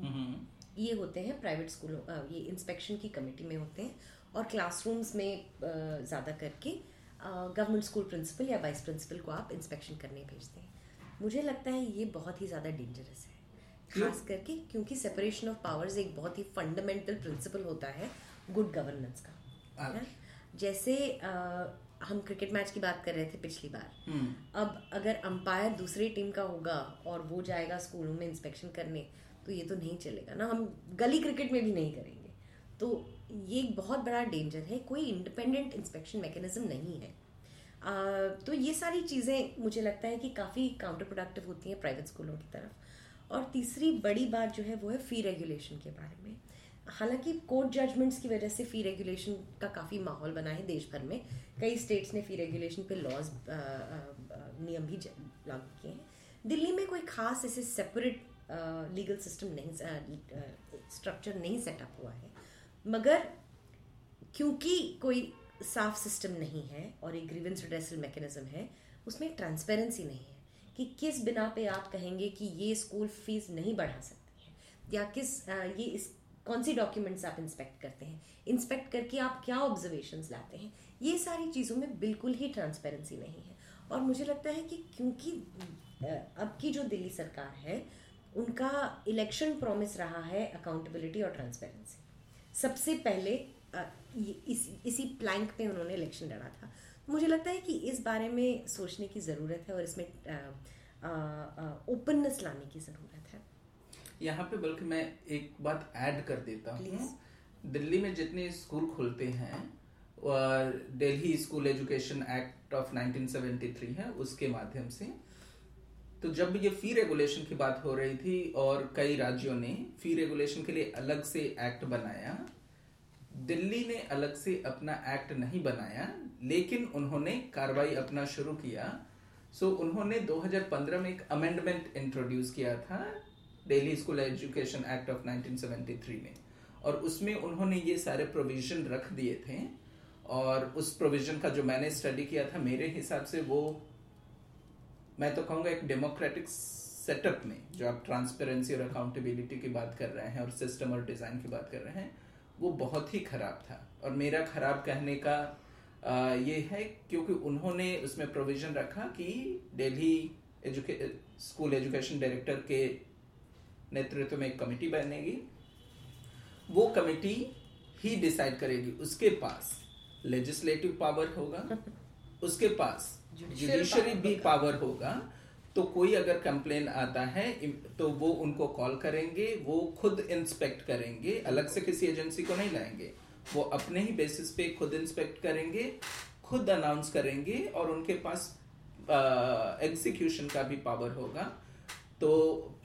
Speaker 2: हम्म। ये होते हैं प्राइवेट स्कूलों ये इंस्पेक्शन की कमेटी में होते हैं और क्लासरूम्स में ज़्यादा करके गवर्नमेंट स्कूल प्रिंसिपल या वाइस प्रिंसिपल को आप इंस्पेक्शन करने भेजते हैं। मुझे लगता है ये बहुत ही ज़्यादा डेंजरस है। खास करके क्योंकि सेपरेशन ऑफ़ पावर्स एक बहुत ही फंडामेंटल प्रिंसिपल होता है गुड गवर्नेंस का। जैसे हम क्रिकेट मैच की बात कर रहे थे पिछली बार।
Speaker 1: हम्म,
Speaker 2: अब अगर अंपायर दूसरी टीम का होगा और वो जाएगा स्कूलों में इंस्पेक्शन करने तो ये तो नहीं चलेगा ना। हम गली क्रिकेट में भी नहीं करेंगे। तो ये एक बहुत बड़ा डेंजर है। कोई इंडिपेंडेंट इंस्पेक्शन मैकेनिज्म नहीं है। आ, तो ये सारी चीज़ें मुझे लगता है कि काफ़ी काउंटर प्रोडक्टिव होती हैं प्राइवेट स्कूलों की तरफ़। और तीसरी बड़ी बात जो है वो है फ़ी रेगुलेशन के बारे में। हालाँकि कोर्ट जजमेंट्स की वजह से फ़ी रेगुलेशन का काफ़ी माहौल बना है देश भर में। कई स्टेट्स ने फ़ी रेगुलेशन पे लॉज नियम भी लागू किए हैं। दिल्ली में कोई खास ऐसे सेपरेट लीगल सिस्टम नहीं स्ट्रक्चर नहीं सेटअप हुआ है। मगर क्योंकि कोई साफ़ सिस्टम नहीं है और एक ग्रीवेंस रिड्रेसल मैकेनिज्म है, उसमें ट्रांसपेरेंसी नहीं है कि किस बिना पे आप कहेंगे कि ये स्कूल फ़ीस नहीं बढ़ा सकती है या किस ये इस कौन सी डॉक्यूमेंट्स आप इंस्पेक्ट करते हैं? इंस्पेक्ट करके आप क्या ऑब्जर्वेशन लाते हैं? ये सारी चीज़ों में बिल्कुल ही ट्रांसपेरेंसी नहीं है। और मुझे लगता है कि क्योंकि अब की जो दिल्ली सरकार है उनका इलेक्शन प्रॉमिस रहा है अकाउंटेबिलिटी और ट्रांसपेरेंसी सबसे पहले इस, इसी प्लैंक पे उन्होंने इलेक्शन लड़ा था। मुझे लगता है कि इस बारे में सोचने की ज़रूरत है और इसमें ओपननेस लाने की ज़रूरत है।
Speaker 1: यहाँ पे बल्कि मैं एक बात ऐड कर देता हूँ। दिल्ली में जितने स्कूल खुलते हैं और Delhi school education act of 1973 है उसके माध्यम से। तो जब ये फ़ी रेगुलेशन की बात हो रही थी और कई राज्यों ने फ़ी रेगुलेशन के लिए अलग से एक्ट बनाया दिल्ली ने अलग से अपना एक्ट नहीं बनाया लेकिन उन्होंने कार्रवाई अपना शुरू किया। सो उन्होंने 2015 में एक अमेंडमेंट इंट्रोड्यूस किया था Delhi school education act of 1973 में। और उसमें उन्होंने ये सारे प्रोविज़न रख दिए थे और उस प्रोविज़न का जो मैंने स्टडी किया था मेरे हिसाब से वो मैं तो कहूँगा एक डेमोक्रेटिक सेटअप में जो आप ट्रांसपेरेंसी और अकाउंटेबिलिटी की बात कर रहे हैं और सिस्टम और डिज़ाइन की बात कर रहे हैं वो बहुत ही खराब था। और मेरा खराब कहने का आ, ये है क्योंकि उन्होंने उसमें प्रोविज़न रखा कि दिल्ली एजुके स्कूल एजुकेशन डायरेक्टर के नेतृत्व में एक कमेटी बनेगी। वो कमेटी ही डिसाइड करेगी। उसके पास लेजिस्लेटिव पावर होगा। *laughs* उसके पास जुडिशरी भी पावर होगा। तो कोई अगर कंप्लेन आता है तो वो उनको कॉल करेंगे वो खुद इंस्पेक्ट करेंगे। अलग से किसी एजेंसी को नहीं लाएँगे। वो अपने ही बेसिस पे खुद इंस्पेक्ट करेंगे खुद अनाउंस करेंगे और उनके पास एग्जीक्यूशन का भी पावर होगा। तो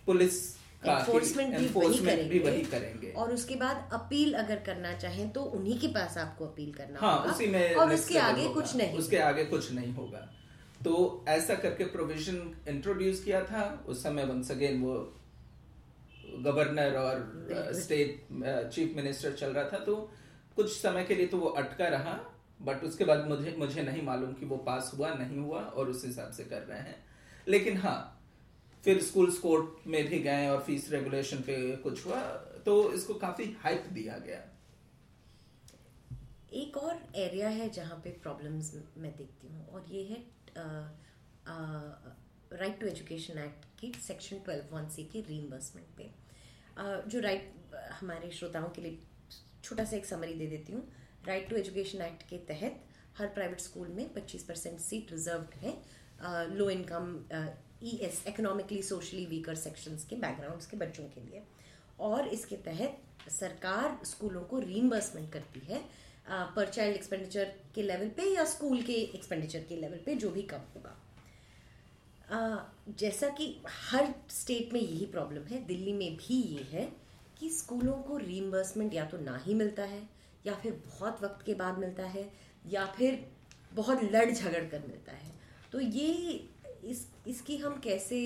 Speaker 1: पुलिस
Speaker 2: एनफोर्समेंट भी वही
Speaker 1: enforcement भी
Speaker 2: करेंगे।
Speaker 1: वही करेंगे।
Speaker 2: और उसके बाद अपील अगर करना चाहें तो उन्हीं के पास आपको अपील करना
Speaker 1: हाँ
Speaker 2: होगा
Speaker 1: उसी में
Speaker 2: और उसके आगे कुछ नहीं।
Speaker 1: उसके आगे कुछ नहीं होगा। तो ऐसा करके प्रोविज़न इंट्रोड्यूस किया था उस समय वंस अगेन वो गवर्नर और स्टेट चीफ मिनिस्टर चल रहा था तो कुछ समय के लिए तो वो अटका रहा बट उसके बाद मुझे मुझे नहीं मालूम कि वो पास हुआ नहीं हुआ और उस हिसाब से कर रहे हैं। लेकिन हाँ फिर स्कूल कोर्ट में भी गए और फ़ीस रेगुलेशन पे कुछ हुआ तो इसको काफ़ी हाइप दिया गया।
Speaker 2: एक और एरिया है जहाँ पे प्रॉब्लम्स मैं देखती हूँ, और ये है राइट टू एजुकेशन एक्ट की सेक्शन ट्वेल्व वन सी की रीइंबर्समेंट पे। जो राइट हमारे श्रोताओं के लिए छोटा सा एक समरी दे देती हूँ। राइट टू एजुकेशन एक्ट के तहत हर प्राइवेट स्कूल में 25 परसेंट सीट रिज़र्व है low income E S economically socially weaker sections के बैकग्राउंड्स के बच्चों के लिए। और इसके तहत सरकार स्कूलों को रीइंबर्समेंट करती है पर चाइल्ड एक्सपेंडिचर के लेवल पे या स्कूल के एक्सपेंडिचर के लेवल पे जो भी कम होगा। अ, जैसा कि हर स्टेट में यही प्रॉब्लम है दिल्ली में भी ये है कि स्कूलों को रीइंबर्समेंट या तो ना ही मिलता है या फिर बहुत वक्त के बाद मिलता है या फिर बहुत लड़ झगड़ कर मिलता है। तो ये इस इसकी हम कैसे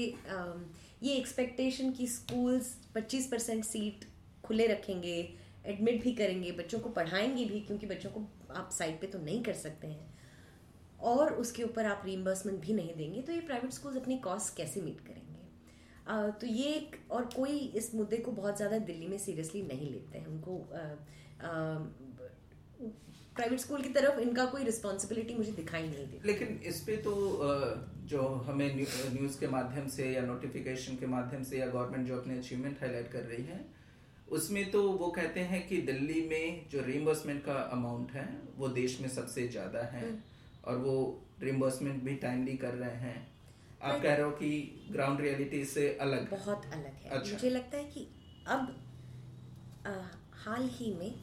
Speaker 2: ये एक्सपेक्टेशन कि स्कूल्स 25 परसेंट सीट खुले रखेंगे एडमिट भी करेंगे बच्चों को पढ़ाएँगे भी क्योंकि बच्चों को आप साइड पे तो नहीं कर सकते हैं। और उसके ऊपर आप रीइंबर्समेंट भी नहीं देंगे तो ये प्राइवेट स्कूल्स अपनी कॉस्ट कैसे मीट करेंगे? अ, तो ये एक और कोई इस मुद्दे को बहुत ज़्यादा दिल्ली में सीरियसली नहीं लेते हैं। उनको प्राइवेट स्कूल की तरफ़ इनका कोई रिस्पॉन्सिबिलिटी मुझे दिखाई नहीं देती।
Speaker 1: लेकिन इस पे तो अ, जो हमें न्यूज़ के माध्यम से या नोटिफिकेशन के माध्यम से या गवर्नमेंट जो अपने अचीवमेंट हाईलाइट कर रही है उसमें तो वो कहते हैं कि दिल्ली में जो रिइंबर्समेंट का अमाउंट है वो देश में सबसे ज़्यादा है और वो रिम्बर्समेंट भी टाइमली कर रहे हैं। आप कह रहे हो कि ग्राउंड रियलिटी से अलग।
Speaker 2: बहुत अलग है।
Speaker 1: अच्छा।
Speaker 2: मुझे लगता है कि अब आ, हाल ही में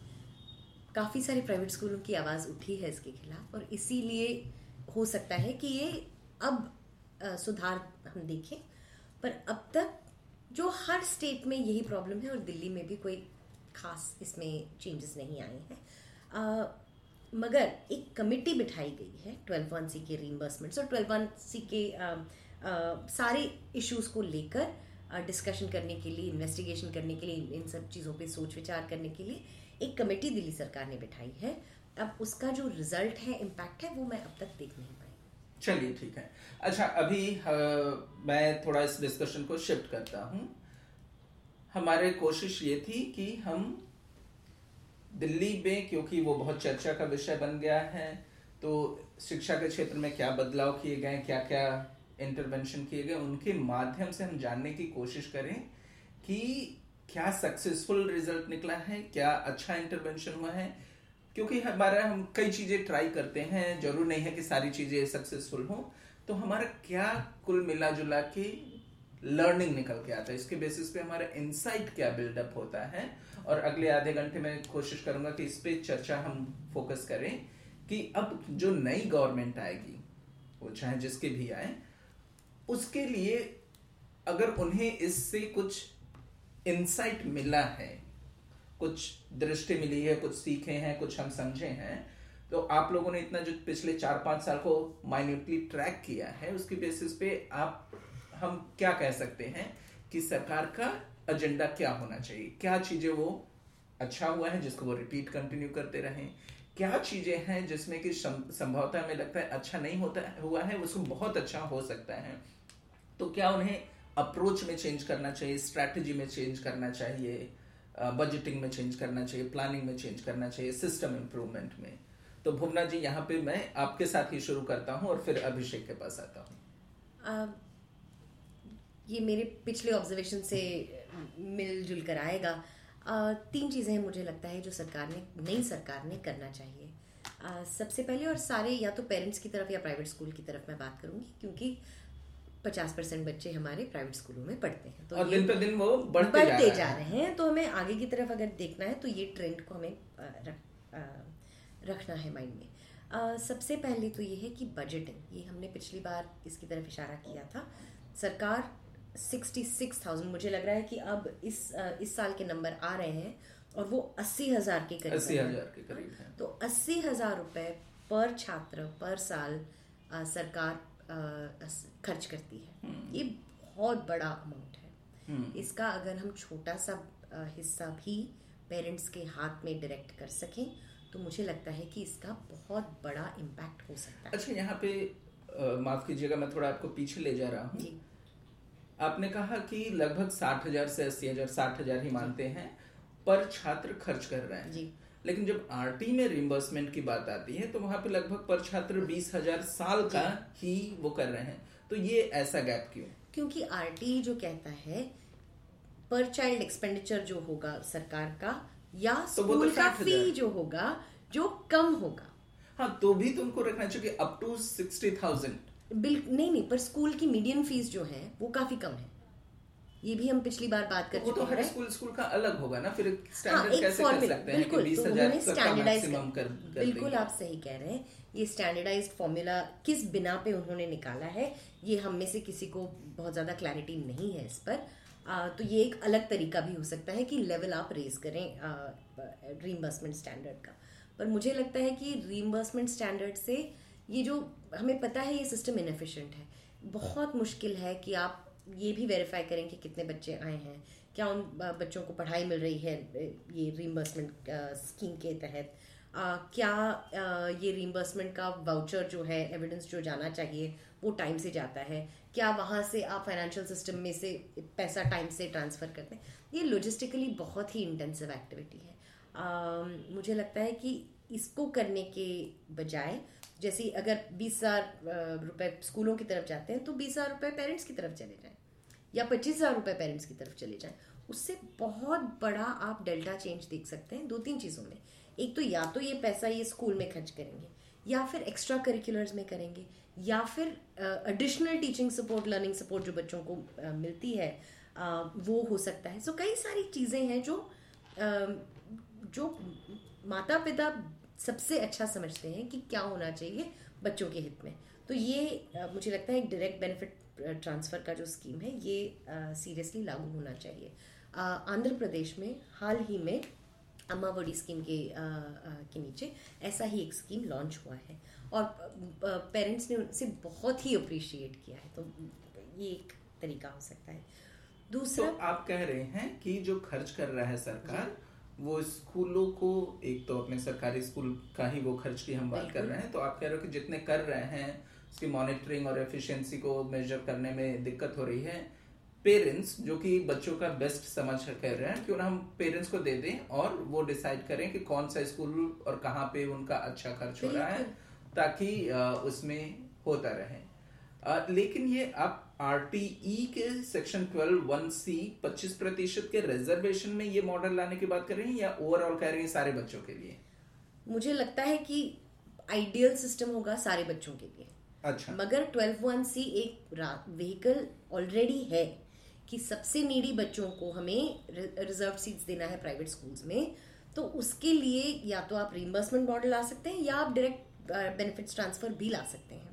Speaker 2: काफ़ी सारे प्राइवेट स्कूलों की आवाज़ उठी है इसके खिलाफ और इसीलिए हो सकता है कि ये अब सुधार हम देखें। पर अब तक जो हर स्टेट में यही प्रॉब्लम है और दिल्ली में भी कोई खास इसमें चेंजेस नहीं आए हैं। मगर एक कमेटी बिठाई गई है ट्वेल्व वन सी के रीइम्बर्समेंट्स और ट्वेल्व वन सी के आ, आ, सारे इश्यूज़ को लेकर डिस्कशन करने के लिए इन्वेस्टिगेशन करने के लिए इन सब चीज़ों पे सोच विचार करने के लिए एक कमेटी दिल्ली सरकार ने बिठाई है। अब उसका जो रिज़ल्ट है इम्पैक्ट है वो मैं अब तक देख नहीं पाई।
Speaker 1: चलिए ठीक है। अच्छा अभी आ, मैं थोड़ा इस डिस्कशन को शिफ्ट करता हूँ। हमारे कोशिश ये थी कि हम दिल्ली में क्योंकि वो बहुत चर्चा का विषय बन गया है तो शिक्षा के क्षेत्र में क्या बदलाव किए गए क्या क्या इंटरवेंशन किए गए उनके माध्यम से हम जानने की कोशिश करें कि क्या सक्सेसफुल रिज़ल्ट निकला है क्या अच्छा इंटरवेंशन हुआ है क्योंकि हमारा हम कई चीज़ें ट्राई करते हैं, ज़रूर नहीं है कि सारी चीज़ें सक्सेसफुल हो तो हमारा क्या कुल मिला जुला के लर्निंग निकल के आता है? इसके बेसिस पे हमारा इंसाइट क्या बिल्डअप होता है? और अगले आधे घंटे में कोशिश करूँगा कि इस पे चर्चा हम फोकस करें कि अब जो नई गवर्नमेंट आएगी, वो चाहे जिसके भी आए, उसके लिए अगर उन्हें इससे कुछ इंसाइट मिला है कुछ दृष्टि मिली है, कुछ सीखे हैं, कुछ हम समझे हैं तो आप लोगों ने इतना जो पिछले चार पाँच साल को माइन्यूटली ट्रैक किया है, उसकी बेसिस पे आप, हम क्या कह सकते हैं कि सरकार का एजेंडा क्या होना चाहिए? क्या चीज़ें वो अच्छा हुआ है, जिसको वो रिपीट कंटिन्यू करते रहें? क्या चीज़ें हैं जिसमें कि संभवतः हमें लगता है अच्छा नहीं होता हुआ है, उसको बहुत अच्छा हो सकता है? तो क्या उन्हें अप्रोच में चेंज करना चाहिए स्ट्रैटेजी में चेंज करना चाहिए? बजटिंग में चेंज करना चाहिए प्लानिंग में चेंज करना चाहिए सिस्टम इम्प्रूवमेंट में। तो भुवना जी यहाँ पे मैं आपके साथ ही शुरू करता हूँ और फिर अभिषेक के पास आता हूँ।
Speaker 2: ये मेरे पिछले ऑब्जर्वेशन से मिलजुल कर आएगा। आ, तीन चीज़ें मुझे लगता है जो सरकार ने नई सरकार ने करना चाहिए। आ, सबसे पहले और सारे या तो पेरेंट्स की तरफ़ या प्राइवेट स्कूल की तरफ़ मैं बात करूँगी क्योंकि पचास परसेंट बच्चे हमारे प्राइवेट स्कूलों में पढ़ते हैं।
Speaker 1: तो
Speaker 2: और
Speaker 1: दिन पे दिन वो बढ़ते,
Speaker 2: बढ़ते
Speaker 1: जा
Speaker 2: जा
Speaker 1: रहे हैं।
Speaker 2: तो हमें आगे की तरफ़ अगर देखना है तो ये ट्रेंड को हमें रख, रखना है माइंड में। आ, सबसे पहले तो ये है कि बजटिंग ये हमने पिछली बार इसकी तरफ़ इशारा किया था। सरकार 66,000 मुझे लग रहा है कि अब इस इस साल के नंबर आ रहे हैं और वो अस्सी हज़ार के करीब
Speaker 1: अस्सी हज़ार के करीब
Speaker 2: तो अस्सी हज़ार रुपए पर छात्र पर साल सरकार खर्च करती है। ये बहुत बड़ा अमाउंट है।
Speaker 1: हम्म।
Speaker 2: इसका अगर हम छोटा सा हिस्सा भी पेरेंट्स के हाथ में डायरेक्ट कर सकें तो मुझे लगता है कि इसका बहुत बड़ा इम्पैक्ट हो सकता है।
Speaker 1: अच्छा यहाँ पे माफ़ कीजिएगा मैं थोड़ा आपको पीछे ले जा रहा हूँ। आपने कहा कि लगभग साठ हज़ार से अस्सी हज़ार साठ हज़ार ही मानते हैं पर छात्र खर्च कर रहे हैं।
Speaker 2: जी।
Speaker 1: लेकिन जब आरटी में रिम्बर्समेंट की बात आती है तो वहाँ पे लगभग पर छात्र बीस हज़ार साल का ही वो कर रहे हैं। तो ये ऐसा गैप क्यों?
Speaker 2: क्योंकि आरटी जो कहता है पर चाइल्ड एक्सपेंडिचर जो होगा सरकार का या
Speaker 1: तो तो
Speaker 2: स्कूल का फ़ी जो होगा जो कम होगा।
Speaker 1: हाँ तो भी तुमको रखना चाहिए अप टू सिक्सटी थाउज़ेंड
Speaker 2: बिल्कुल नहीं नहीं पर स्कूल की मीडियम फ़ीस जो है वो काफ़ी कम है। ये भी हम पिछली बार बात कर
Speaker 1: तो
Speaker 2: चुके
Speaker 1: हर
Speaker 2: हैं।
Speaker 1: स्कूल स्कूल का अलग होगा ना फिर
Speaker 2: हाँ
Speaker 1: स्टैंडर्ड कैसे कर सकते हैं
Speaker 2: बिल्कुल तो उन्होंने स्टैंडर्डाइज
Speaker 1: कर, कर
Speaker 2: बिल्कुल आप सही कह रहे हैं। ये स्टैंडर्डाइज्ड फॉर्मूला किस बिना पे उन्होंने निकाला है ये हम में से किसी को बहुत ज़्यादा क्लैरिटी नहीं है इस पर। आ, तो ये एक अलग तरीका भी हो सकता है कि लेवल आप रेज करें रीइंबर्समेंट स्टैंडर्ड का। पर मुझे लगता है कि रीइंबर्समेंट स्टैंडर्ड से ये जो हमें पता है ये सिस्टम इनफिशेंट है। बहुत मुश्किल है कि आप ये भी वेरीफाई करें कि कितने बच्चे आए हैं क्या उन बच्चों को पढ़ाई मिल रही है ये रीइंबर्समेंट स्कीम के तहत। आ, क्या आ, ये रीइंबर्समेंट का वाउचर जो है एविडेंस जो जाना चाहिए वो टाइम से जाता है? क्या वहाँ से आप फाइनेंशियल सिस्टम में से पैसा टाइम से ट्रांसफ़र करते हैं? ये लॉजिस्टिकली बहुत ही इंटेंसिव एक्टिविटी है। आ, मुझे लगता है कि इसको करने के बजाय जैसे अगर बीस हज़ार रुपये स्कूलों की तरफ़ जाते हैं तो बीस हज़ार रुपए पेरेंट्स की तरफ़ चले जाएँ। या पच्चीस हज़ार रुपए पेरेंट्स की तरफ़ चले जाएँ। उससे बहुत बड़ा आप डेल्टा चेंज देख सकते हैं दो तीन चीज़ों में। एक तो या तो ये पैसा ये स्कूल में खर्च करेंगे या फिर एक्स्ट्रा करिकुलर्स में करेंगे या फिर additional teaching support learning support जो बच्चों को uh, मिलती है uh, वो हो सकता है। सो so, कई सारी चीज़ें हैं जो uh, जो माता पिता सबसे अच्छा समझते हैं कि क्या होना चाहिए बच्चों के हित में। तो ये मुझे लगता है एक डायरेक्ट बेनिफिट ट्रांसफ़र का जो स्कीम है ये सीरियसली लागू होना चाहिए। आंध्र प्रदेश में हाल ही में अम्मा बड़ी स्कीम के आ, आ, के नीचे ऐसा ही एक स्कीम लॉन्च हुआ है। और पेरेंट्स ने उनसे बहुत ही अप्रिशिएट किया है तो ये एक तरीका हो सकता है।
Speaker 1: दूसरा तो आप कह रहे हैं कि जो खर्च कर रहा है सरकार वो स्कूलों को एक तो अपने सरकारी स्कूल का ही वो खर्च की हम बात कर रहे हैं तो आप कह रहे हो कि जितने कर रहे हैं उसकी मॉनिटरिंग और एफिशिएंसी को मेजर करने में दिक्कत हो रही है। पेरेंट्स जो कि बच्चों का बेस्ट समझ कर रहे हैं क्यों ना हम पेरेंट्स को दे दें और वो डिसाइड करें कि कौन सा स्कूल और कहाँ पे उनका अच्छा खर्च हो रहा है ताकि उसमें होता रहे। लेकिन ये आप आरटीई के सेक्शन 12 वन सी पच्चीस प्रतिशत के रिजर्वेशन में ये मॉडल लाने की बात कर रहे हैं या ओवरऑल कह रहे हैं सारे बच्चों के लिए?
Speaker 2: मुझे लगता है कि आइडियल सिस्टम होगा सारे बच्चों के लिए।
Speaker 1: अच्छा।
Speaker 2: मगर ट्वेल्व वन सी एक व्हीकल ऑलरेडी है कि सबसे नीडी बच्चों को हमें रिज़र्व सीट्स देना है प्राइवेट स्कूल्स में तो उसके लिए या तो आप रिम्बर्समेंट मॉडल ला सकते हैं या आप डायरेक्ट बेनिफिट्स ट्रांसफ़र भी ला सकते हैं।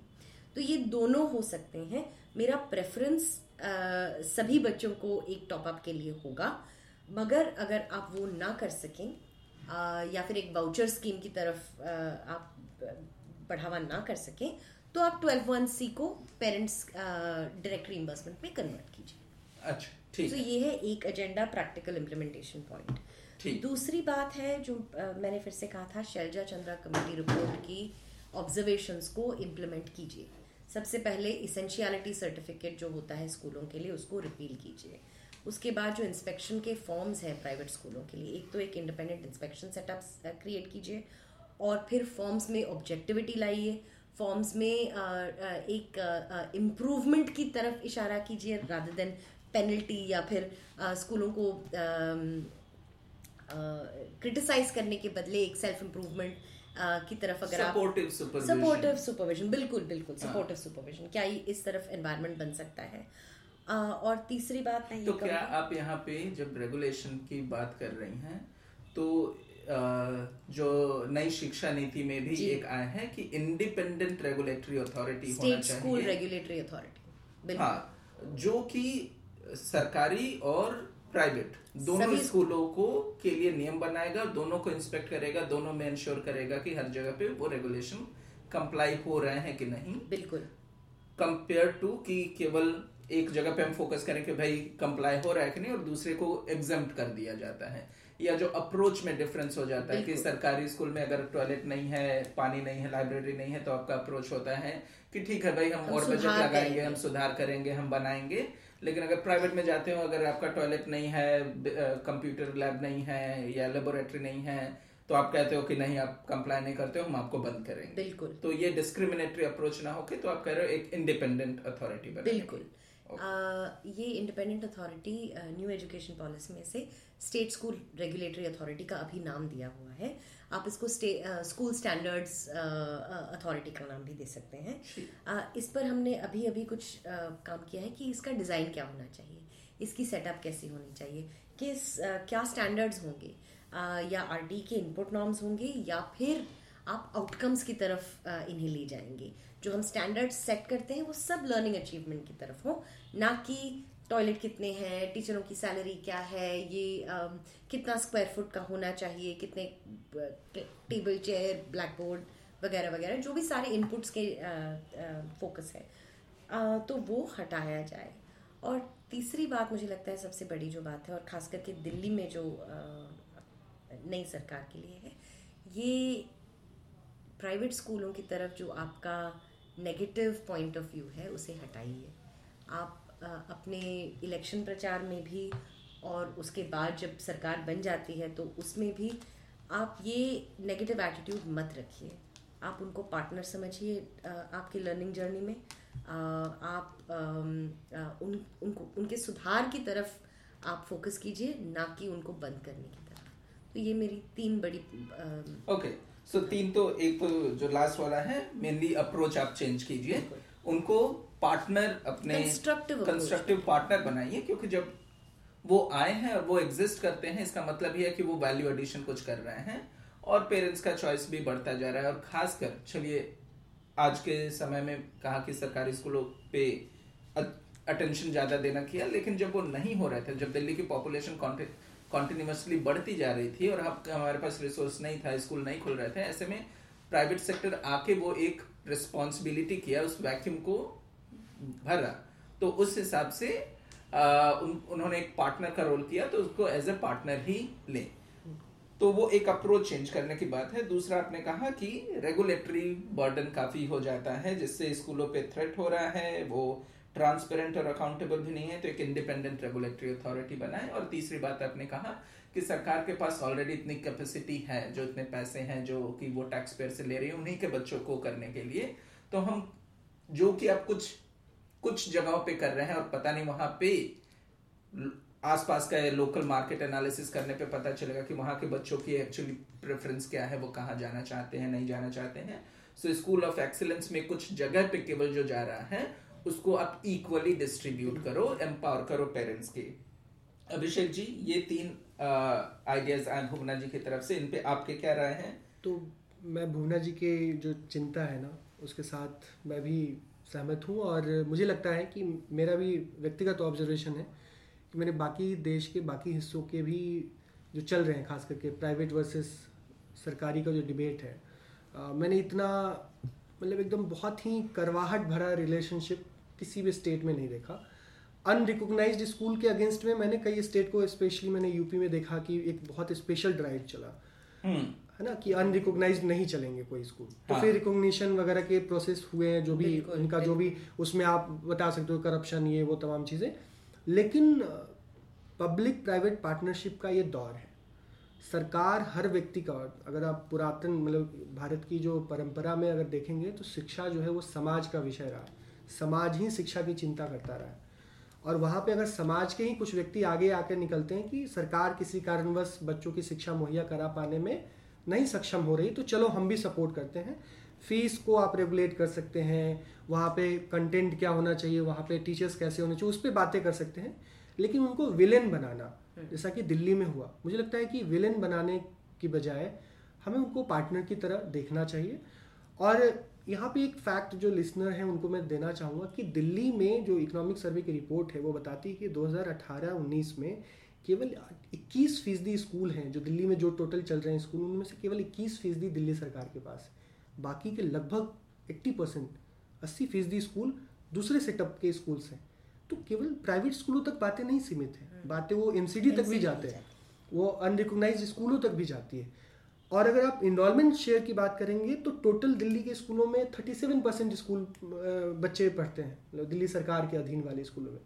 Speaker 2: तो ये दोनों हो सकते हैं। मेरा प्रेफरेंस सभी बच्चों को एक टॉपअप के लिए होगा। मगर अगर आप वो ना कर सकें आ, या फिर एक बाउचर स्कीम की तरफ़ आ, आप बढ़ावा ना कर सकें तो आप ट्वेल्व वन सी को पेरेंट्स डायरेक्ट रीइंबर्समेंट में कन्वर्ट कीजिए।
Speaker 1: अच्छा ठीक
Speaker 2: तो ये है एक एजेंडा प्रैक्टिकल इम्प्लीमेंटेशन पॉइंट दूसरी बात है जो आ, मैंने फिर से कहा था शैलजा चंद्रा कमेटी रिपोर्ट की ऑब्जर्वेशंस को इम्प्लीमेंट कीजिए। सबसे पहले इसेंशियलिटी सर्टिफिकेट जो होता है स्कूलों के लिए उसको रिपील कीजिए। उसके बाद जो इंस्पेक्शन के फॉर्म्स हैं प्राइवेट स्कूलों के लिए एक तो एक इंडिपेंडेंट इंस्पेक्शन सेटअप क्रिएट कीजिए। और फिर फॉर्म्स में ऑब्जेक्टिविटी लाइए। फॉर्म्स में एक इम्प्रूवमेंट की तरफ़ इशारा कीजिए रादर देन पेनल्टी या फिर स्कूलों को क्रिटिसाइज करने के बदले एक सेल्फ इम्प्रूवमेंट की तरफ़ अगर
Speaker 1: सपोर्टिव
Speaker 2: सपोर्टिव सुपरविजन बिल्कुल बिल्कुल. सपोर्टिव हाँ। सुपरविजन क्या इस तरफ़ एनवायरनमेंट बन सकता है? और तीसरी बात
Speaker 1: मैं तो क्या आप यहाँ पे जब रेगुलेशन की बात कर रही हैं तो जो नई शिक्षा नीति में भी एक आया है कि इंडिपेंडेंट रेगुलेटरी अथॉरिटी होना चाहिए।
Speaker 2: स्कूल रेगुलेटरी अथॉरिटी
Speaker 1: हाँ जो कि सरकारी और प्राइवेट दोनों स्कूलों को के लिए नियम बनाएगा दोनों को इंस्पेक्ट करेगा दोनों में इंश्योर करेगा कि हर जगह पे वो रेगुलेशन कंप्लाई हो रहे हैं कि नहीं।
Speaker 2: बिल्कुल।
Speaker 1: कंपेयर टू कि केवल एक जगह पे हम फोकस करें कि भाई कंप्लाई हो रहा है कि नहीं और दूसरे को एग्ज़ाम कर दिया जाता है। या जो अप्रोच में डिफरेंस हो जाता है कि सरकारी स्कूल में अगर टॉयलेट नहीं है पानी नहीं है लाइब्रेरी नहीं है तो आपका अप्रोच होता है कि ठीक है भाई हम, हम और बजट लगाएँगे हम सुधार करेंगे हम बनाएँगे। लेकिन अगर प्राइवेट में जाते हो अगर आपका टॉयलेट नहीं है कंप्यूटर लैब नहीं है या लेबोरेटरी नहीं है तो आप कहते हो कि नहीं आप कंप्लाई नहीं करते हो हम आपको बंद करेंगे।
Speaker 2: बिल्कुल।
Speaker 1: तो ये डिस्क्रिमिनेटरी अप्रोच ना हो होके तो आप कह रहे हो एक इंडिपेंडेंट अथॉरिटी
Speaker 2: बिल्कुल। ये independent authority new education policy में से स्टेट स्कूल रेगुलेटरी अथॉरिटी का अभी नाम दिया हुआ है। आप इसको स्कूल स्टैंडर्ड्स अथॉरिटी का नाम भी दे सकते हैं। uh, इस पर हमने अभी अभी कुछ uh, काम किया है कि इसका डिज़ाइन क्या होना चाहिए इसकी सेटअप कैसी होनी चाहिए किस uh, क्या स्टैंडर्ड्स होंगे uh, या आर के इनपुट नॉर्म्स होंगे या फिर आप आउटकम्स की तरफ़ इन्हें ले जाएँगे। जो हम स्टैंडर्ड सेट करते हैं वो सब लर्निंग अचीवमेंट की तरफ़ हो ना कि टॉयलेट कितने हैं, टीचरों की सैलरी क्या है, ये कितना स्क्वायर फुट का होना चाहिए, कितने टेबल, चेयर ब्लैक बोर्ड वगैरह वगैरह, जो भी सारे इनपुट्स के फोकस है। तो वो हटाया जाए। और तीसरी बात मुझे लगता है सबसे बड़ी जो बात है, और ख़ास करके दिल्ली में जो नई सरकार के लिए है, ये प्राइवेट स्कूलों की तरफ़ जो आपका नेगेटिव पॉइंट ऑफ़ व्यू है, उसे हटाइए। आप अपने इलेक्शन प्रचार में भी और उसके बाद जब सरकार बन जाती है तो उसमें भी आप ये नेगेटिव एटीट्यूड मत रखिए। आप उनको पार्टनर समझिए आपकी लर्निंग जर्नी में। आप उन उनको उनके सुधार की तरफ़ आप फोकस कीजिए ना कि उनको बंद करने की तरफ़। तो ये मेरी तीन बड़ी
Speaker 1: ओके सो so, तीन तो एक तो जो लास्ट वाला है मेनली अप्रोच आप चेंज कीजिए। उनको पार्टनर अपने कंस्ट्रक्टिव पार्टनर बनाइए क्योंकि जब वो आए हैं और वो एग्जिस्ट करते हैं इसका मतलब ये है कि वो वैल्यू एडिशन कुछ कर रहे हैं और पेरेंट्स का चॉइस भी बढ़ता जा रहा है और खासकर चलिए आज के समय में कहा कि सरकारी स्कूलों पे अटेंशन ज़्यादा देना किया लेकिन जब वो नहीं हो रहे थे जब दिल्ली की पॉपुलेशन कॉन्टिन्यूसली बढ़ती जा रही थी और हमारे पास रिसोर्स नहीं था स्कूल नहीं खुल रहे थे ऐसे में प्राइवेट सेक्टर आके वो एक रिस्पॉन्सिबिलिटी किया उस वैक्यूम को भरा। तो उस हिसाब से आ, उन, उन्होंने एक पार्टनर का रोल किया तो उसको एज ए पार्टनर ही ले। तो वो एक अप्रोच चेंज करने की बात है। दूसरा आपने कहा कि रेगुलेटरी बर्डन काफ़ी हो जाता है जिससे स्कूलों पे थ्रेट हो रहा है वो ट्रांसपेरेंट और अकाउंटेबल भी नहीं है तो एक इंडिपेंडेंट रेगुलेटरी अथॉरिटी बनाए। और तीसरी बात आपने कहा कि सरकार के पास ऑलरेडी इतनी कैपेसिटी है जो इतने पैसे हैं जो कि वो टैक्स पेयर से ले रही है उन्हीं के बच्चों को करने के लिए। तो हम जो कि आप कुछ कुछ जगहों पे कर रहे हैं और पता नहीं वहाँ पे आसपास का लोकल मार्केट एनालिसिस करने पे पता चलेगा कि वहाँ के बच्चों की एक्चुअली प्रेफरेंस क्या है, वो कहाँ जाना चाहते हैं, नहीं जाना चाहते हैं। सो स्कूल ऑफ़ एक्सीलेंस में कुछ जगह पे केवल जो जा रहा है, उसको आप इक्वली डिस्ट्रीब्यूट करो एम्पावर करो पेरेंट्स के। अभिषेक जी, ये तीन आइडियाज़ आए भुवना जी की तरफ़ से, इन पे आपके क्या राय हैं?
Speaker 3: तो मैं भुवना जी के जो चिंता है ना, उसके साथ मैं भी सहमत हूँ और मुझे लगता है कि मेरा भी व्यक्तिगत ऑब्जर्वेशन है कि मैंने बाकी देश के बाकी हिस्सों के भी जो चल रहे हैं खास करके प्राइवेट वर्सेस सरकारी का जो डिबेट है आ, मैंने इतना मतलब एकदम बहुत ही करवाहट भरा रिलेशनशिप किसी भी स्टेट में नहीं देखा अनरिकोगनाइज स्कूल के अगेंस्ट में मैंने कई स्टेट को स्पेशली मैंने यूपी में देखा कि एक बहुत स्पेशल ड्राइव चला हम्म। है ना कि अनरिकोगनाइज नहीं चलेंगे कोई स्कूल तो हाँ। फिर रिकोगशन वगैरह के प्रोसेस हुए हैं जो भी उनका जो भी उसमें आप बता सकते हो करप्शन ये वो तमाम चीज़ें। लेकिन पब्लिक प्राइवेट पार्टनरशिप का ये दौर है। सरकार हर व्यक्ति का अगर आप पुरातन मतलब भारत की जो परंपरा में अगर देखेंगे तो शिक्षा जो है वो समाज का विषय रहा है। समाज ही शिक्षा की चिंता करता रहा है। और वहाँ पे अगर समाज के ही कुछ व्यक्ति आगे आकर निकलते हैं कि सरकार किसी कारणवश बच्चों की शिक्षा मुहैया करा पाने में नहीं सक्षम हो रही तो चलो हम भी सपोर्ट करते हैं। फ़ीस को आप रेगुलेट कर सकते हैं वहाँ पे कंटेंट क्या होना चाहिए वहाँ पे टीचर्स कैसे होने चाहिए उस पर बातें कर सकते हैं। लेकिन उनको विलेन बनाना हम्म। जैसा कि दिल्ली में हुआ मुझे लगता है कि विलेन बनाने की बजाय हमें उनको पार्टनर की तरह देखना चाहिए। और यहाँ पे एक फैक्ट जो लिसनर हैं उनको मैं देना चाहूँगा कि दिल्ली में जो इकोनॉमिक सर्वे की रिपोर्ट है वो बताती है कि 2018-19 में केवल 21 फ़ीसदी स्कूल हैं जो दिल्ली में जो टोटल चल रहे हैं स्कूल उनमें से केवल 21 फ़ीसदी दिल्ली सरकार के पास बाकी के लगभग 80 परसेंट अस्सी फ़ीसदी स्कूल दूसरे सेटअप के स्कूल्स हैं। तो केवल प्राइवेट स्कूलों तक बातें नहीं सीमित हैं। हम्म। बातें वो एमसीडी तक भी जाते हैं। वो अनरिकोगनाइज स्कूलों तक भी जाती है। और अगर आप इनरोलमेंट शेयर की बात करेंगे तो टोटल दिल्ली के स्कूलों में 37 परसेंट स्कूल बच्चे पढ़ते हैं। मतलब दिल्ली सरकार के अधीन वाले स्कूलों में।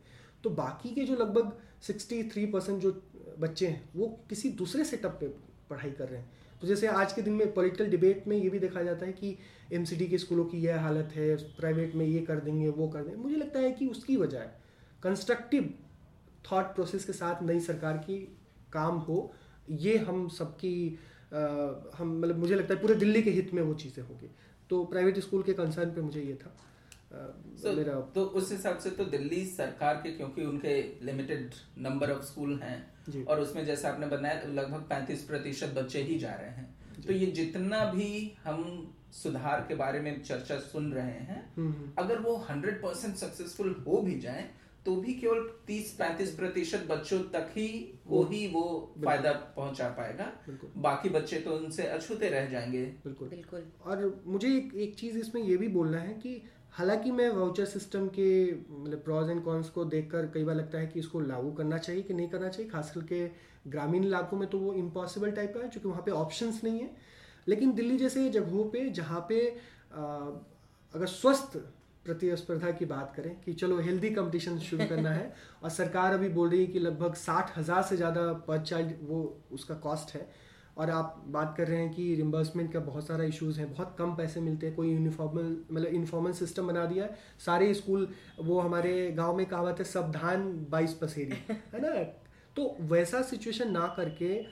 Speaker 3: तो बाकी के जो लगभग 63 परसेंट जो बच्चे हैं, वो किसी दूसरे सेटअप पे पढ़ाई कर रहे हैं। तो जैसे आज के दिन में पॉलिटिकल डिबेट में ये भी देखा जाता है कि एम के स्कूलों की यह हालत है प्राइवेट में ये कर देंगे, वो कर देंगे। मुझे लगता है कि उसकी वजह कंस्ट्रक्टिव थॉट प्रोसेस के साथ नई सरकार की काम हो, ये हम सबकी हम मतलब मुझे लगता है पूरे दिल्ली के हित में वो चीज़ें होगी। तो प्राइवेट स्कूल के कंसर्न पे मुझे ये था।
Speaker 1: So, मेरा तो उस हिसाब से तो दिल्ली सरकार के क्योंकि उनके लिमिटेड नंबर ऑफ़ स्कूल हैं और उसमें जैसा आपने बनाया लगभग पैंतीस प्रतिशत बच्चे ही जा रहे हैं। तो ये जितना भी हम सुधार के बारे में चर्चा सुन रहे हैं हम्म, हम्म। अगर वो हंड्रेड परसेंट सक्सेसफुल हो भी जाए तो भी केवल 30-35 प्रतिशत बच्चों तक ही को ही वो फ़ायदा पहुँचा पाएगा। बाकी बच्चे तो उनसे अछूते रह जाएँगे।
Speaker 3: बिल्कुल। बिल्कुल। और मुझे एक एक चीज़ इसमें ये भी बोलना है कि हालाँकि मैं वाउचर सिस्टम के मतलब प्रॉज एंड कॉन्स को देखकर कई बार लगता है कि इसको लागू करना चाहिए कि नहीं करना चाहिए खास करके ग्रामीण इलाकों में तो वो इम्पॉसिबल टाइप का है क्योंकि वहाँ पे ऑप्शंस नहीं है। लेकिन दिल्ली जैसे जगहों पे जहाँ पे आ, अगर स्वस्थ प्रतिस्पर्धा की बात करें कि चलो हेल्दी कंपटीशन शुरू करना है *laughs* और सरकार अभी बोल रही है कि लगभग साठ हज़ार से ज़्यादा पर चाइल्ड वो उसका कॉस्ट है और आप बात कर रहे हैं कि रिम्बर्समेंट का बहुत सारा इश्यूज़ हैं बहुत कम पैसे मिलते हैं कोई यूनिफॉर्मल मतलब इनफॉर्मल सिस्टम बना दिया है सारे स्कूल वो हमारे गाँव में कहावत है सब धान बाईस पसेरी *laughs* है ना? तो वैसा सिचुएशन ना करके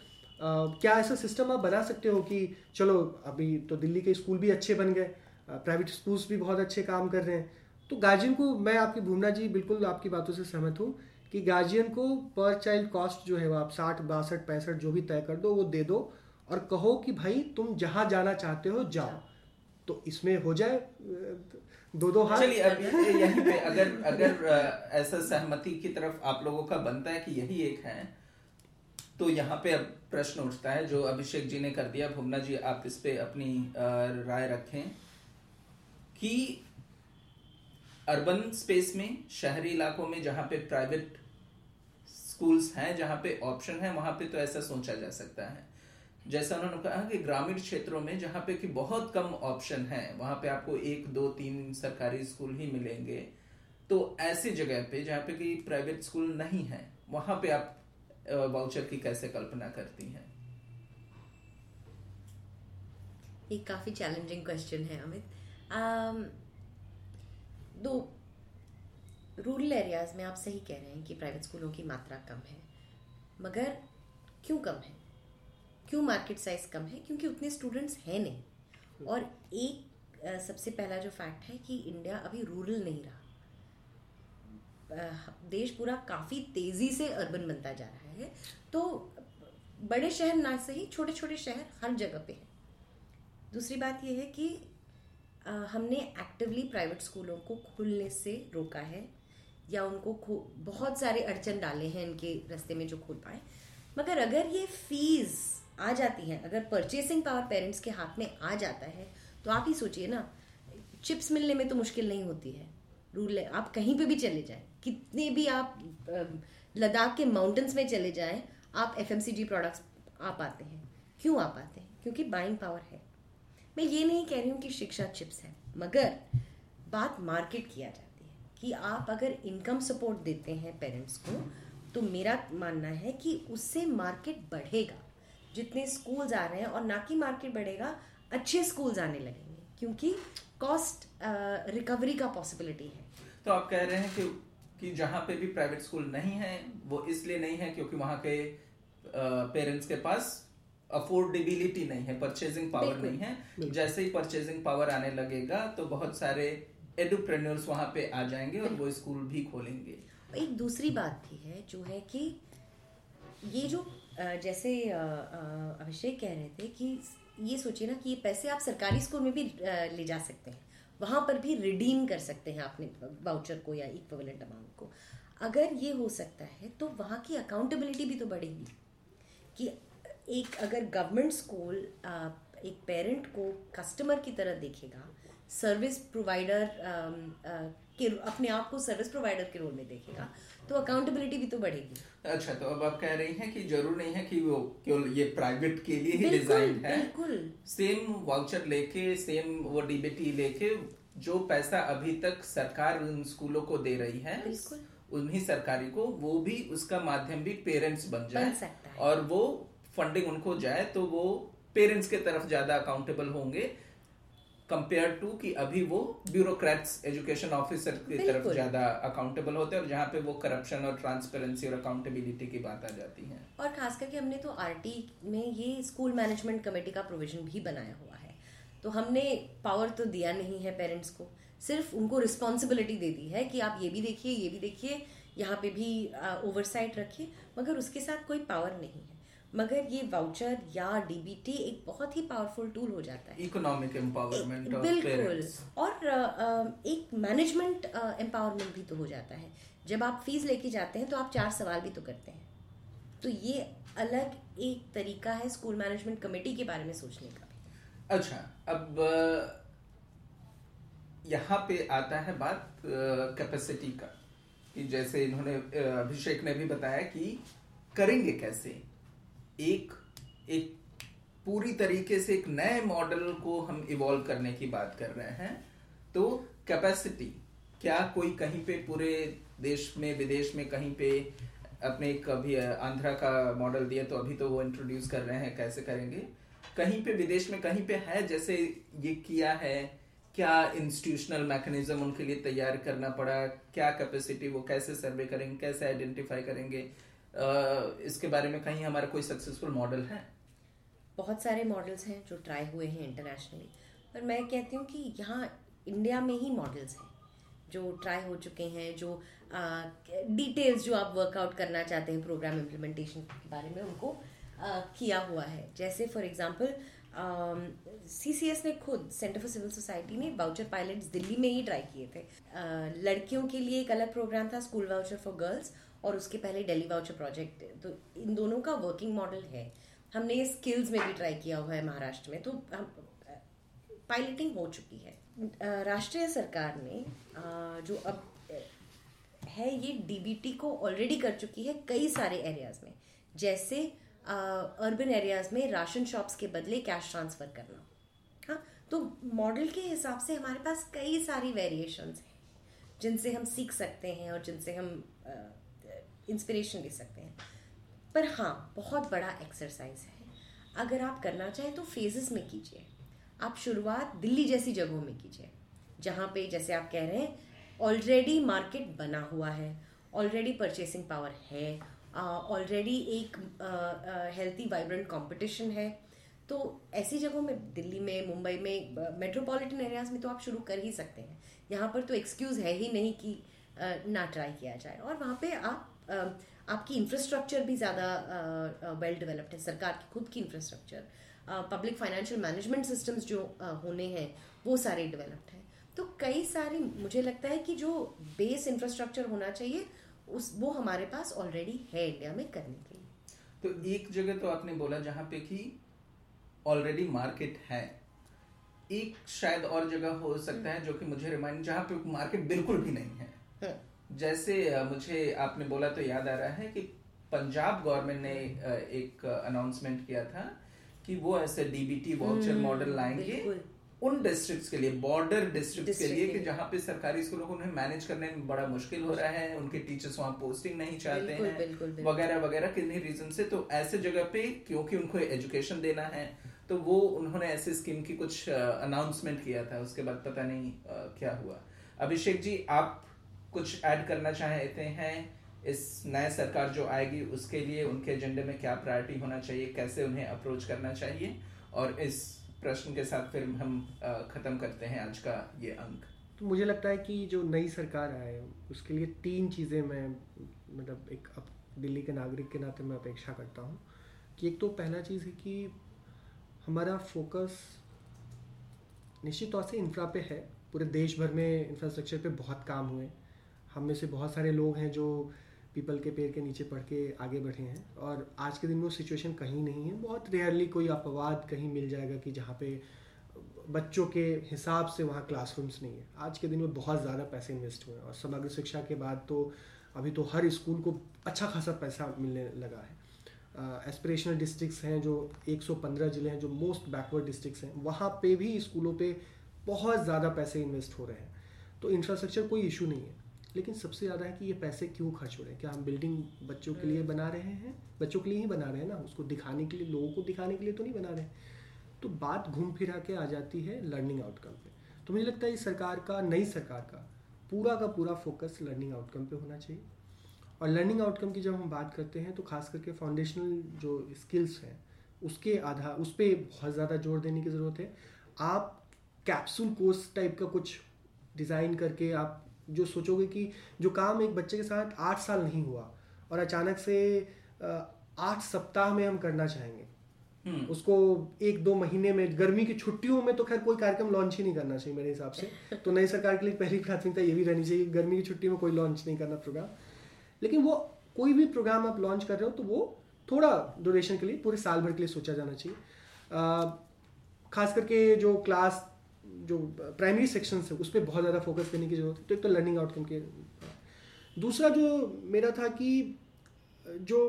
Speaker 3: क्या ऐसा सिस्टम आप बना सकते हो कि चलो अभी तो दिल्ली के स्कूल भी अच्छे बन गए प्राइवेट स्कूल्स भी बहुत अच्छे काम कर रहे हैं। तो गार्जियन को मैं आपकी भूमना जी बिल्कुल आपकी बातों से सहमत हूँ कि गार्जियन को पर चाइल्ड कॉस्ट जो है वो आप साठ, बासठ, पैंसठ जो भी तय कर दो, वो दे दो और कहो कि भाई तुम जहाँ जाना चाहते हो जाओ। तो इसमें हो जाए दो दो हाथ।
Speaker 1: चलिए, अब यहीं पे अगर अगर ऐसा सहमति की तरफ़ आप लोगों का बनता है कि यही एक है तो यहाँ पे अब प्रश्न उठता है, जो अभिषेक जी ने कर दिया। भुवना जी, आप इस पे अपनी राय रखें कि अर्बन स्पेस में, शहरी इलाकों में जहाँ पे प्राइवेट स्कूल्स हैं जहाँ पे ऑप्शन है, वहाँ पे तो ऐसा सोचा जा सकता है। जैसा उन्होंने कहा कि ग्रामीण क्षेत्रों में जहाँ पे कि बहुत कम ऑप्शन है, वहाँ पे आपको एक, दो, तीन सरकारी स्कूल ही मिलेंगे। तो ऐसी जगह पे जहाँ पे कि प्राइवेट स्कूल नहीं है, वहाँ पे आप वाउचर की कैसे कल्पना करती हैं?
Speaker 2: ये काफ़ी चैलेंजिंग क्वेश्चन है, अमित। दो रूरल एरियाज़ में आप सही कह रहे हैं कि प्राइवेट स्कूलों की मात्रा कम है। मगर क्यों कम है? क्यों मार्केट साइज़ कम है? क्योंकि उतने स्टूडेंट्स हैं नहीं। और एक सबसे पहला जो फैक्ट है कि इंडिया अभी रूरल नहीं रहा। देश पूरा काफ़ी तेज़ी से अर्बन बनता जा रहा है। तो बड़े शहर ना सही छोटे छोटे शहर हर जगह पे हैं। दूसरी बात यह है कि हमने एक्टिवली प्राइवेट स्कूलों को खुलने से रोका है। या उनको बहुत सारे अड़चन डाले हैं इनके रास्ते में जो खोल पाए। मगर अगर ये फ़ीस आ जाती है, अगर परचेसिंग पावर पेरेंट्स के हाथ में आ जाता है तो आप ही सोचिए ना चिप्स मिलने में तो मुश्किल नहीं होती है। रूल आप कहीं पे भी चले जाएँ, कितने भी आप लद्दाख के माउंटेन्स में चले जाएँ, आप एफ़ प्रोडक्ट्स आ पाते हैं। क्यों आ पाते हैं? क्योंकि बाइंग पावर है। मैं ये नहीं कह रही हूँ कि शिक्षा चिप्स है, मगर बात मार्केट किया है कि आप अगर इनकम सपोर्ट देते हैं पेरेंट्स को तो मेरा मानना है कि उससे मार्केट बढ़ेगा। जितने स्कूल्स आ रहे हैं और ना कि मार्केट बढ़ेगा अच्छे स्कूल्स आने लगेंगे क्योंकि कॉस्ट रिकवरी का पॉसिबिलिटी है।
Speaker 1: तो आप कह रहे हैं कि कि जहाँ पे भी प्राइवेट स्कूल नहीं है वो इसलिए नहीं है क्योंकि वहाँ के पेरेंट्स के पास अफोर्डेबिलिटी नहीं है परचेजिंग पावर नहीं है। जैसे ही परचेजिंग पावर आने लगेगा तो बहुत सारे एडुप्रेन्योर्स वहाँ पे आ जाएँगे और वो स्कूल भी खोलेंगे।
Speaker 2: एक दूसरी बात भी है, जो है कि ये जो जैसे अभिषेक कह रहे थे कि ये सोचिए ना कि ये पैसे आप सरकारी स्कूल में भी ले जा सकते हैं। वहाँ पर भी रिडीम कर सकते हैं अपने वाउचर को या इक्विवेलेंट अमाउंट को। अगर ये हो सकता है तो वहाँ की अकाउंटेबिलिटी भी तो बढ़ेगी। कि एक अगर गवर्नमेंट स्कूल एक पेरेंट को कस्टमर की तरह देखेगा सर्विस प्रोवाइडर के अपने आप को सर्विस प्रोवाइडर के रोल में देखेगा तो अकाउंटेबिलिटी भी तो बढ़ेगी।
Speaker 1: अच्छा तो अब आप कह रही हैं कि ज़रूर नहीं है कि वो केवल ये प्राइवेट के लिए ही डिज़ाइन है।
Speaker 2: बिल्कुल।
Speaker 1: सेम वाउचर लेके सेम वो डीबीटी लेके जो पैसा अभी तक सरकार उन स्कूलों को दे रही है उन्हीं सरकारी को वो भी उसका माध्यम भी पेरेंट्स बन जाए। बन और वो फंडिंग उनको जाए तो वो पेरेंट्स के तरफ़ ज़्यादा अकाउंटेबल होंगे। कंपेयर टू कि अभी वो ब्यूरोक्रेट्स एजुकेशन ऑफिसर की तरफ़ ज़्यादा अकाउंटेबल होते हैं और जहाँ पे वो करप्शन और ट्रांसपेरेंसी और अकाउंटेबिलिटी की बात आ जाती है।
Speaker 2: और खास करके हमने तो आरटी में ये स्कूल मैनेजमेंट कमेटी का प्रोविज़न भी बनाया हुआ है। तो हमने पावर तो दिया नहीं है पेरेंट्स को सिर्फ़ उनको रिस्पॉन्सिबिलिटी दे दी है कि आप ये भी देखिए ये भी देखिए यहाँ पे भी ओवरसाइट रखिए मगर उसके साथ कोई पावर नहीं है। मगर ये वाउचर या डीबीटी एक बहुत ही पावरफुल टूल हो जाता है।
Speaker 1: इकोनॉमिक एम्पावरमेंट
Speaker 2: बिल्कुल। और एक मैनेजमेंट एम्पावरमेंट भी तो हो जाता है। जब आप फ़ीस लेके जाते हैं तो आप चार सवाल भी तो करते हैं। तो ये अलग एक तरीका है स्कूल मैनेजमेंट कमेटी के बारे में सोचने का।
Speaker 1: अच्छा अब यहाँ पे आता है बात कैपेसिटी का। कि जैसे इन्होंने अभिषेक ने भी बताया कि करेंगे कैसे? एक एक पूरी तरीके से एक नए मॉडल को हम इवॉल्व करने की बात कर रहे हैं। तो कैपेसिटी क्या कोई कहीं पे पूरे देश में, विदेश में कहीं पे अपने कभी आंध्रा का मॉडल दिया तो अभी तो वो इंट्रोड्यूस कर रहे हैं, कैसे करेंगे? कहीं पे विदेश में कहीं पे है, जैसे ये किया है, क्या इंस्टीट्यूशनल मैकेनिज्म उनके लिए तैयार करना पड़ा, क्या कैपेसिटी वो कैसे सर्वे करेंगे, कैसे आइडेंटिफाई करेंगे? इसके बारे में कहीं हमारा कोई सक्सेसफुल मॉडल है?
Speaker 2: बहुत सारे मॉडल्स हैं जो ट्राई हुए हैं इंटरनेशनली पर मैं कहती हूँ कि यहाँ इंडिया में ही मॉडल्स हैं जो ट्राई हो चुके हैं जो डिटेल्स जो आप वर्कआउट करना चाहते हैं प्रोग्राम इम्प्लीमेंटेशन के बारे में उनको आ, किया हुआ है। जैसे for example C C S ने खुद सेंटर फॉर सिविल सोसाइटी ने वाउचर पायलट्स दिल्ली में ही ट्राई किए थे। आ, लड़कियों के लिए एक अलग प्रोग्राम था स्कूल वाउचर फॉर गर्ल्स और उसके पहले डेली वाउचर प्रोजेक्ट तो इन दोनों का वर्किंग मॉडल है। हमने ये स्किल्स में भी ट्राई किया हुआ है महाराष्ट्र में। तो हम पायलटिंग हो चुकी है। राष्ट्रीय सरकार ने जो अब, है ये डीबीटी को ऑलरेडी कर चुकी है कई सारे एरियाज़ में। जैसे अर्बन एरियाज़ में राशन शॉप्स के बदले कैश ट्रांसफ़र करना। हाँ तो मॉडल के हिसाब से हमारे पास कई सारी वेरिएशंस हैं, जिनसे हम सीख सकते हैं और जिनसे हम इंस्पिरेशन ले सकते हैं। पर हाँ बहुत बड़ा एक्सरसाइज है। अगर आप करना चाहें तो फेजेस में कीजिए। आप शुरुआत दिल्ली जैसी जगहों में कीजिए, जहाँ पे जैसे आप कह रहे हैं ऑलरेडी मार्केट बना हुआ है ऑलरेडी परचेसिंग पावर है ऑलरेडी एक हेल्थी वाइब्रेंट कंपटीशन है। तो ऐसी जगहों में, दिल्ली में, मुंबई में मेट्रोपॉलिटन एरियाज़ में तो आप शुरू कर ही सकते हैं। यहाँ पर तो एक्सक्यूज़ है ही नहीं कि ना ट्राई किया जाए। और वहाँ पे आप आपकी इंफ्रास्ट्रक्चर भी ज़्यादा वेल डेवलप्ड है सरकार की खुद की infrastructure public financial management systems जो होने हैं वो सारे डेवलप्ड हैं। तो कई सारी मुझे लगता है कि जो बेस इंफ्रास्ट्रक्चर होना चाहिए उस वो हमारे पास ऑलरेडी है इंडिया में करने के लिए।
Speaker 1: तो एक जगह तो आपने बोला जहाँ पे कि ऑलरेडी मार्केट है। एक शायद और जगह हो सकता है जो कि मुझे रिमाइंड जहाँ पे मार्केट बिल्कुल भी नहीं है। हाँ। जैसे मुझे आपने बोला तो याद आ रहा है कि पंजाब गवर्नमेंट ने एक अनाउंसमेंट किया था कि वो ऐसे डीबीटी वाउचर मॉडल लाएँगे उन डिस्ट्रिक्ट्स के लिए बॉर्डर डिस्ट्रिक्ट्स के लिए कि जहाँ पे सरकारी स्कूलों को उन्हें मैनेज करने में बड़ा मुश्किल हो रहा है उनके टीचर्स वहाँ पोस्टिंग नहीं चाहते हैं वगैरह वगैरह किन्हीं रीजन से। तो ऐसे जगह पे क्योंकि उनको एजुकेशन देना है तो वो उन्होंने ऐसे स्कीम की कुछ अनाउंसमेंट किया था उसके बाद पता नहीं क्या हुआ। अभिषेक जी आप कुछ ऐड करना चाहते हैं, इस नए सरकार जो आएगी, उसके लिए उनके एजेंडे में क्या प्रायोरिटी होना चाहिए, कैसे उन्हें अप्रोच करना चाहिए, और इस प्रश्न के साथ फिर हम ख़त्म करते हैं आज का ये अंक।
Speaker 3: तो मुझे लगता है कि जो नई सरकार आए, उसके लिए तीन चीज़ें मैं मतलब एक अब दिल्ली के नागरिक के नाते मैं अपेक्षा करता हूँ। कि एक तो पहला चीज़ है कि हमारा फोकस निश्चित तौर से इंफ्रा पे है, पूरे देश भर में इंफ्रास्ट्रक्चर पे बहुत काम हुए। हम में से बहुत सारे लोग हैं जो पीपल के पेड़ के नीचे पढ़ के आगे बढ़े हैं। और आज के दिन में वो सिचुएशन कहीं नहीं है। बहुत रेयरली कोई अपवाद कहीं मिल जाएगा कि जहाँ पे बच्चों के हिसाब से वहाँ क्लासरूम्स नहीं है। आज के दिन में बहुत ज़्यादा पैसे इन्वेस्ट हुए हैं। और समग्र शिक्षा के बाद तो अभी तो हर स्कूल को अच्छा खासा पैसा मिलने लगा है। एस्पिरेशनल डिस्ट्रिक्ट्स हैं जो 115 ज़िले हैं जो मोस्ट बैकवर्ड डिस्ट्रिक्स हैं। वहाँ पे भी स्कूलों पे बहुत ज़्यादा पैसे इन्वेस्ट हो रहे हैं। तो इंफ्रास्ट्रक्चर कोई इशू नहीं है। लेकिन सबसे ज़्यादा है कि ये पैसे क्यों खर्च हो रहे हैं? क्या हम बिल्डिंग बच्चों के लिए हम्म। बना रहे हैं? बच्चों के लिए ही बना रहे हैं ना? उसको दिखाने के लिए लोगों को दिखाने के लिए तो नहीं बना रहे तो बात घूम फिरा के आ जाती है लर्निंग आउटकम पे। तो मुझे लगता है इस सरकार का नई सरकार का पूरा का पूरा फोकस लर्निंग आउटकम पे होना चाहिए। और लर्निंग आउटकम की जब हम बात करते हैं तो खास करके फाउंडेशनल जो स्किल्स हैं उसके आधार उस पर बहुत ज़्यादा ज़ोर देने की ज़रूरत है। आप कैप्सूल कोर्स टाइप का कुछ डिज़ाइन करके आप जो सोचोगे कि जो काम एक बच्चे के साथ आठ साल नहीं हुआ और अचानक से आठ सप्ताह में हम करना चाहेंगे हम्म। उसको एक दो महीने में गर्मी की छुट्टियों में तो खैर कोई कार्यक्रम लॉन्च ही नहीं करना चाहिए मेरे हिसाब से। *laughs* तो नई सरकार के लिए पहली प्राथमिकता ये भी रहनी चाहिए गर्मी की छुट्टी में कोई लॉन्च नहीं करना प्रोग्राम लेकिन वो कोई भी प्रोग्राम आप लॉन्च कर रहे हो तो वो थोड़ा ड्यूरेशन के लिए पूरे साल भर के लिए सोचा जाना चाहिए। खास करके जो क्लास जो प्राइमरी सेक्शन है, उस पर बहुत ज़्यादा फोकस करने की ज़रूरत है तो एक तो लर्निंग आउटकम के दूसरा जो मेरा था कि, जो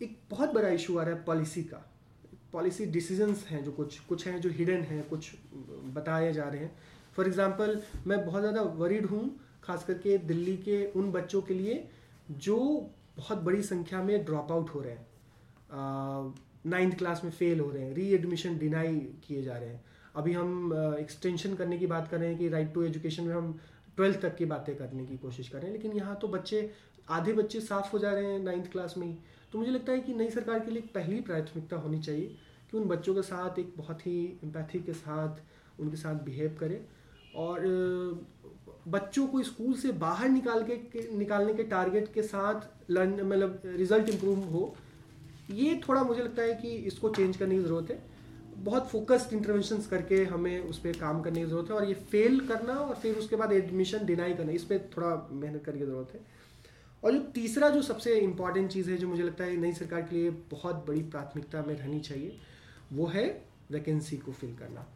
Speaker 3: एक बहुत बड़ा इशू आ रहा है पॉलिसी का। पॉलिसी डिसीजंस हैं जो कुछ कुछ हैं जो हिडन हैं, कुछ बताए जा रहे हैं। फॉर एग्जांपल मैं बहुत ज़्यादा वरीड हूँ, खास करके दिल्ली के उन बच्चों के लिए जो बहुत बड़ी संख्या में ड्रॉप आउट हो रहे हैं। नाइन्थ क्लास में फेल हो रहे हैं री एडमिशन डिनाई किए जा रहे हैं। अभी हम एक्सटेंशन करने की बात कर रहे हैं कि राइट टू एजुकेशन में हम ट्वेल्थ तक की बातें करने की कोशिश कर रहे हैं लेकिन यहाँ तो बच्चे आधे बच्चे साफ़ हो जा रहे हैं नाइन्थ क्लास में ही। तो मुझे लगता है कि नई सरकार के लिए पहली प्राथमिकता होनी चाहिए कि उन बच्चों के साथ एक बहुत ही एम्पैथी के साथ उनके साथ बिहेव करे और बच्चों को स्कूल से बाहर निकाल के, निकालने के टारगेट के साथ लर्न मतलब रिज़ल्ट इम्प्रूव हो। ये थोड़ा मुझे लगता है कि इसको चेंज करने की ज़रूरत है। बहुत फोकस्ड इंटरवेंशंस करके हमें उस पर काम करने की ज़रूरत है और ये फेल करना और फिर उसके बाद एडमिशन डिनाई करना, इस पर थोड़ा मेहनत करने की ज़रूरत है। और जो तीसरा जो सबसे इंपॉर्टेंट चीज़ है जो मुझे लगता है नई सरकार के लिए बहुत बड़ी प्राथमिकता में रहनी चाहिए, वो है वैकेंसी को फिल करना।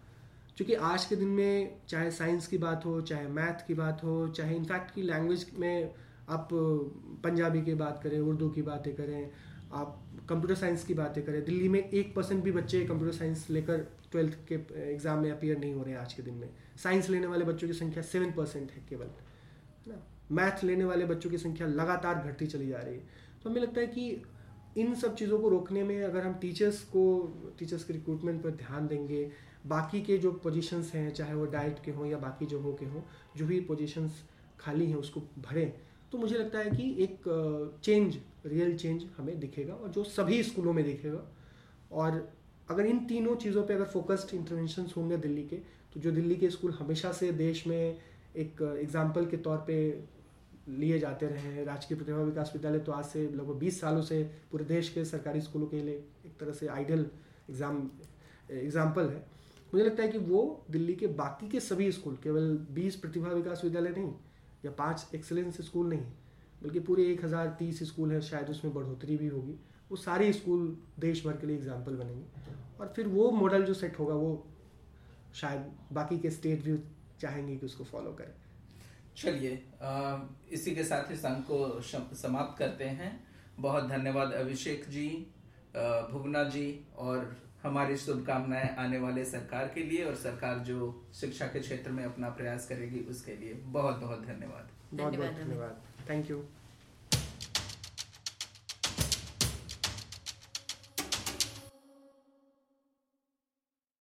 Speaker 3: क्योंकि आज के दिन में चाहे साइंस की बात हो, चाहे मैथ की बात हो, चाहे इनफैक्ट की लैंग्वेज में आप पंजाबी की बात करें, उर्दू की बातें करें आप कंप्यूटर साइंस की बातें करें, दिल्ली में एक परसेंट भी बच्चे कंप्यूटर साइंस लेकर ट्वेल्थ के एग्ज़ाम में अपियर नहीं हो रहे हैं आज के दिन में। साइंस लेने वाले बच्चों की संख्या सेवन परसेंट है केवल, है ना? मैथ लेने वाले बच्चों की संख्या लगातार घटती चली जा रही है। तो हमें लगता है कि इन सब चीज़ों को रोकने में अगर हम टीचर्स को टीचर्स के रिक्रूटमेंट पर ध्यान देंगे, बाकी के जो पोजीशंस हैं, चाहे वो डाइट के हों या बाकी जो हो के हों, जो भी पोजीशंस खाली हैं, उसको भरें तो मुझे लगता है कि एक चेंज रियल चेंज हमें दिखेगा और जो सभी स्कूलों में दिखेगा। और अगर इन तीनों चीज़ों पे अगर फोकस्ड इंटरवेंशन होंगे दिल्ली के तो जो दिल्ली के स्कूल हमेशा से देश में एक एग्ज़ाम्पल के तौर पे लिए जाते रहे हैं। राजकीय प्रतिभा विकास विद्यालय तो आज से लगभग बीस सालों से पूरे देश के सरकारी स्कूलों के लिए एक तरह से आइडियल एग्ज़ाम एग्ज़ाम्पल है। मुझे लगता है कि वो दिल्ली के बाकी के सभी स्कूल, केवल बीस प्रतिभा विकास विद्यालय नहीं, या पाँच एक्सेलेंस स्कूल नहीं बल्कि पूरे एक हज़ार तीस स्कूल हैं शायद उसमें बढ़ोतरी भी होगी। वो सारे स्कूल देश भर के लिए एग्ज़ाम्पल बनेंगे। और फिर वो मॉडल जो सेट होगा वो शायद बाकी के स्टेट भी चाहेंगे कि उसको फॉलो करें।
Speaker 1: चलिए इसी के साथ इस अंक को समाप्त करते हैं। बहुत धन्यवाद अभिषेक जी भुवना जी और हमारी शुभकामनाएँ आने वाले सरकार के लिए और सरकार जो शिक्षा के क्षेत्र में अपना प्रयास करेगी उसके लिए। बहुत बहुत धन्यवाद
Speaker 3: बहुत बहुत धन्यवाद। Thank you